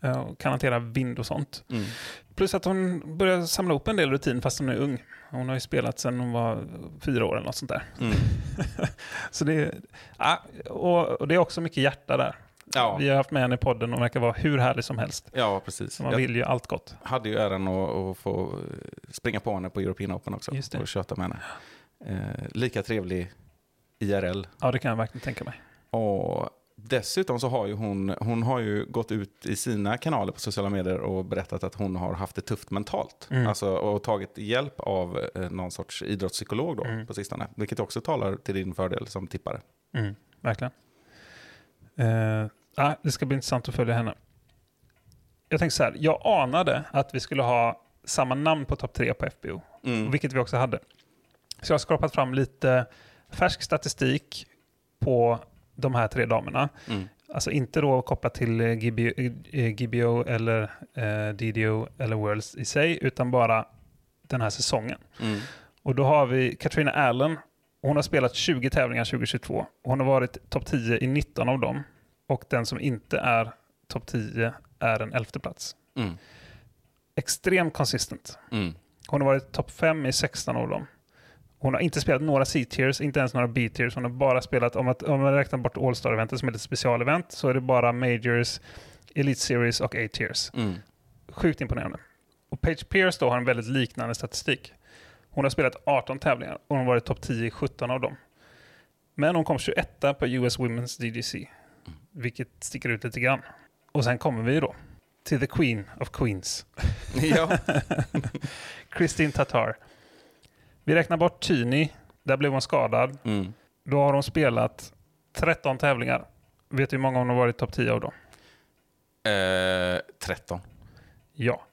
Eh, och kan hantera vind och sånt. Mm. Plus att hon börjar samla upp en del rutin fast hon är ung. Hon har ju spelat sedan hon var fyra år eller något sånt där. Mm. Så det är, ja, och, och det är också mycket hjärta där. Ja. Vi har haft med henne i podden och verkar vara hur härlig som helst. Ja, precis. Så man Jag vill ju allt gott. hade ju äran att, att få springa på henne på European Open också. Just det. Och köta med henne. Eh, lika trevlig IRL. Ja, det kan jag verkligen tänka mig. Och dessutom så har ju hon, hon har ju gått ut i sina kanaler på sociala medier och berättat att hon har haft det tufft mentalt. Mm. Alltså, och tagit hjälp av eh, någon sorts idrottspsykolog då, Mm. på sistone. Vilket också talar till din fördel som tippare. Mm, verkligen. Eh, ja, det ska bli intressant att följa henne. Jag tänker så här, jag anade att vi skulle ha samma namn på topp tre på FBO, Mm. vilket vi också hade. Så jag har skrapat fram lite färsk statistik på de här tre damerna. Mm. Alltså inte då kopplat till eh, GBO, eh, eller eh, DDO eller Worlds i sig, utan bara den här säsongen. Mm. Och då har vi Katrina Allen. Hon har spelat 20 tävlingar 2022. Hon har varit topp 10 i 19 av dem. Och den som inte är topp 10 är en elfte plats. Mm. Extremt consistent. Mm. Hon har varit topp 5 i 16 av dem. Hon har inte spelat några C-tiers, inte ens några B-tiers. Hon har bara spelat, om, att, om man räknar bort All-Star-eventet som är ett specialevent, så är det bara Majors, Elite Series och A-tiers. Mm. Sjukt imponerande. Och Paige Pierce då har en väldigt liknande statistik. Hon har spelat 18 tävlingar och hon har varit topp 10 i 17 av dem. Men hon kom 21 på US Women's DGC, vilket sticker ut lite grann. Och sen kommer vi då till the Queen of Queens. Ja. Kristin Tatar. Vi räknar bort Tyni. Där blev hon skadad. Mm. Då har hon spelat 13 tävlingar. Vet du hur många hon har varit topp 10 av då? Eh, 13. Ja.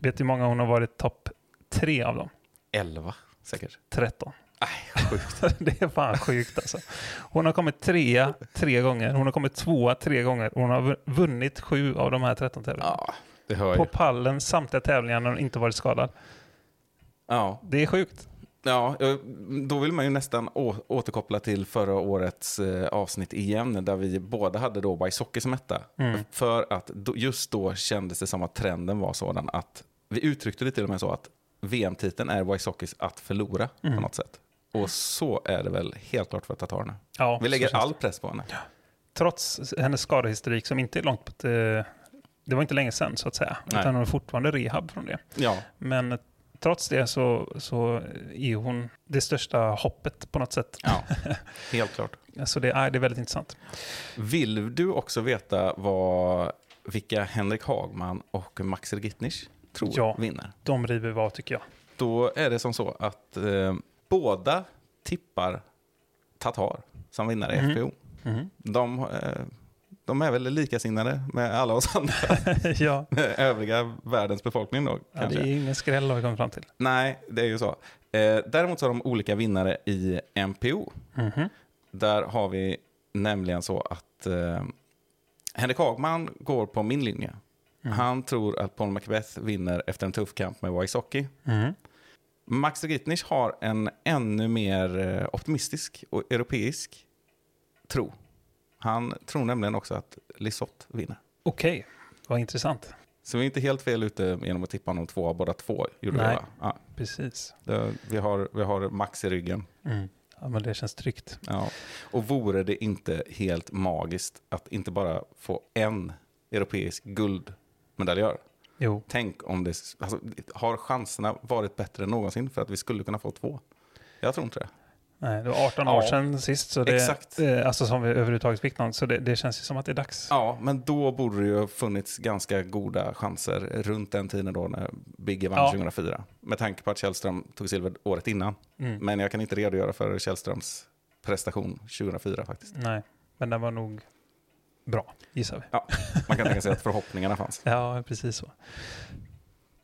Vet du hur många hon har varit topp 3 av dem? 11 säkert. 13. Nej, sjukt. det är fan sjukt alltså. Hon har kommit trea tre gånger. Hon har kommit tvåa tre gånger. Hon har vunnit sju av de här 13 tävlingarna. Ja, det hör jag. På pallen samtliga tävlingar när hon inte varit skadad. Ja. Det är sjukt. Ja, eh, då vill man ju nästan återkoppla till förra årets eh, avsnitt igen, där vi båda hade då Wysocki som etta. Mm. För att just då kändes det som att trenden var sådan att, vi uttryckte det till och med så att VM-titeln är Wysockis att förlora Mm. på något sätt. Och så är det väl helt klart för Tatarerna. Ja, vi lägger all press på henne. Trots hennes skadehistorik som inte är långt på det, var inte länge sedan så att säga. Nej. Utan hon är fortfarande rehab från det. Ja, Men trots det så, så är hon det största hoppet på något sätt. ja helt klart. Så det är, det är väldigt intressant. Vill du också veta vad, vilka Henrik Hagman och Max Regitnich tror Ja. vinner? De river vi av tycker jag. Då är det som så att eh, båda tippar Tatar som vinnare i Mhm. FPO. Mhm. De, eh, de är väl likasinnade med alla oss andra, ja, övriga världens befolkning då. ja, det är ingen skräll har vi kommit fram till. Nej, det är ju så. Eh, däremot så har de olika vinnare i MPO. Mhm. Där har vi nämligen så att eh, Henrik Hagman går på min linje. Mm. Han tror att Paul Macbeth vinner efter en tuff kamp med Wysocki. Max Gitnich har en ännu mer eh, optimistisk och europeisk tro. Han tror nämligen också att Lisotte vinner. Okej, vad intressant. Så vi är inte helt fel ute genom att tippa honom två, båda två. Gjorde Nej. vi, ja, Precis. vi, har, vi har Max i ryggen. Mm. Ja, men det känns tryggt. Ja. Och vore det inte helt magiskt att inte bara få en europeisk guldmedaljör? Jo, Tänk om det... Alltså, har chanserna varit bättre än någonsin för att vi skulle kunna få två? Jag tror inte det. nej, det var 18 Ja, år sedan sist. Så det, exakt. Eh, alltså som vi överhuvudtaget fick någon. Så det, det känns ju som att det är dags. Ja, men då borde det ju ha funnits ganska goda chanser runt den tiden då när Bigge vann Ja. 2004. Med tanke på att Källström tog silver året innan. Mm. Men jag kan inte redogöra för Källströms prestation 2004 faktiskt. Nej, men den var nog bra, gissar vi. Ja, man kan tänka sig att förhoppningarna fanns. Ja, precis så.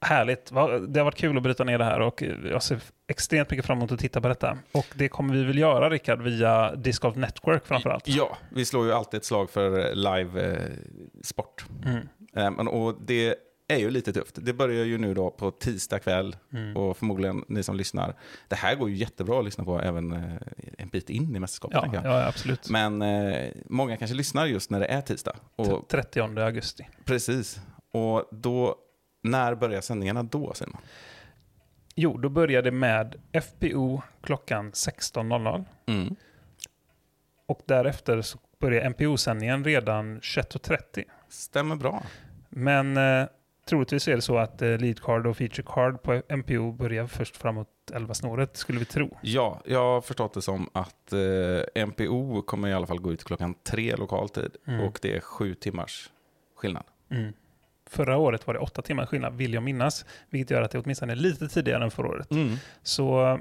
Härligt. Det har varit kul att bryta ner det här och jag ser extremt mycket fram emot att titta på detta. Och det kommer vi väl göra, Rickard, via Disc Golf Network framförallt. Ja, vi slår ju alltid ett slag för live-sport. Mm. Eh, och det är ju lite tufft. Det börjar ju nu då på tisdag kväll Mm. och förmodligen ni som lyssnar. Det här går ju jättebra att lyssna på även eh, en bit in i mästerskapet. Ja, ja, absolut. Men eh, många kanske lyssnar just när det är tisdag. Och, 30 augusti. precis. Och då, när börjar sändningarna då Simon? Jo, då börjar det med FPO klockan 16.00. Mm. Och därefter så börjar MPO-sändningen redan 21.30. Stämmer bra. Men eh, troligtvis är det så att eh, lead card och feature card på MPO börjar först framåt 11 snåret, skulle vi tro. Ja, jag har förstått det som att eh, MPO kommer i alla fall gå ut klockan tre lokal tid. Mm. Och det är sju timmars skillnad. Mm. Förra året var det åtta timmar skillnad, vill jag minnas. Vilket gör att det åtminstone är lite tidigare än förra året. Så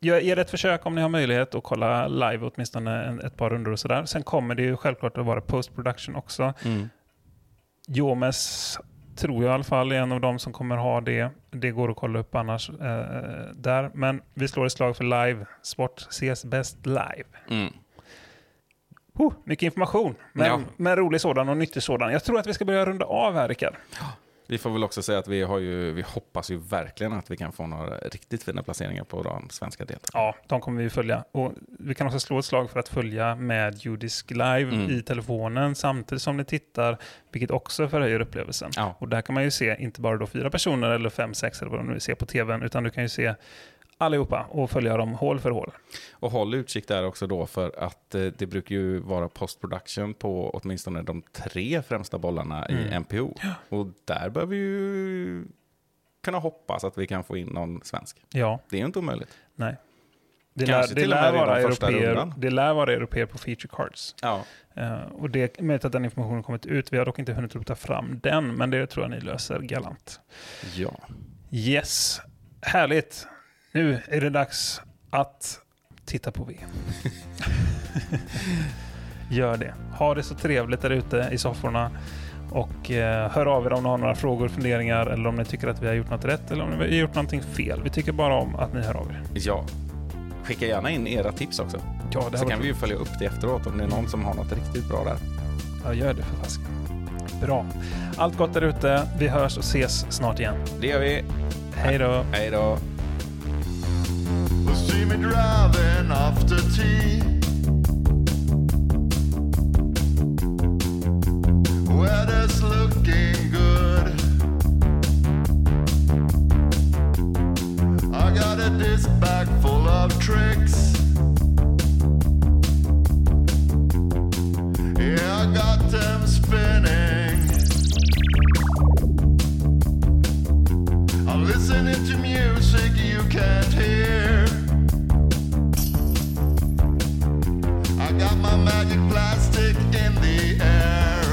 gör er ett försök om ni har möjlighet att kolla live åtminstone en, ett par rundor och sådär. Sen kommer det ju självklart att vara post production också. Mm. Jomes tror jag i alla fall är en av de som kommer ha det. Det går att kolla upp annars eh, där. Men vi slår ett slag för live. Sport ses bäst live. Mm. Oh, mycket information, men, Ja. men rolig sådan och nyttig sådan. Jag tror att vi ska börja runda av här, Rickard. Vi får väl också säga att vi, har ju, vi hoppas ju verkligen att vi kan få några riktigt fina placeringar på de svenska deltagarna. Ja, de kommer vi följa. Och vi kan också slå ett slag för att följa med Judisk live Mm. i telefonen samtidigt som ni tittar, vilket också förhöjer upplevelsen. Ja. Och där kan man ju se inte bara då fyra personer eller fem, sex eller vad de nu ser på tvn, utan du kan ju se allihopa och följa dem hål för hål. Och håll utkik där också då för att eh, det brukar ju vara postproduktion på åtminstone de tre främsta bollarna i Mm. MPO. Och där bör vi ju kunna hoppas att vi kan få in någon svensk. Ja, Det är ju inte omöjligt. nej. Det lär, det, lär vara europeer, det lär vara europeer på feature cards. Ja. Eh, och det är möjligt att den informationen kommit ut. Vi har dock inte hunnit rota fram den, men det tror jag ni löser galant. ja. Yes, härligt. Nu är det dags att titta på V. Gör det. Ha det så trevligt där ute i sofforna. Och eh, hör av er om ni har några frågor, funderingar eller om ni tycker att vi har gjort något rätt eller om vi har gjort någonting fel. Vi tycker bara om att ni hör av er. ja. Skicka gärna in era tips också. Ja, det Så kan vi ju följa upp det efteråt om det är någon som har något riktigt bra där. Ja, gör det för fasiken. Bra. Allt gott där ute. Vi hörs och ses snart igen. Det gör vi. Hej då. Hej då. See me driving after tea. Looking good. I got a disc bag full of tricks. Yeah, I got them spinning. Listening to music you can't hear. I got my magic plastic in the air.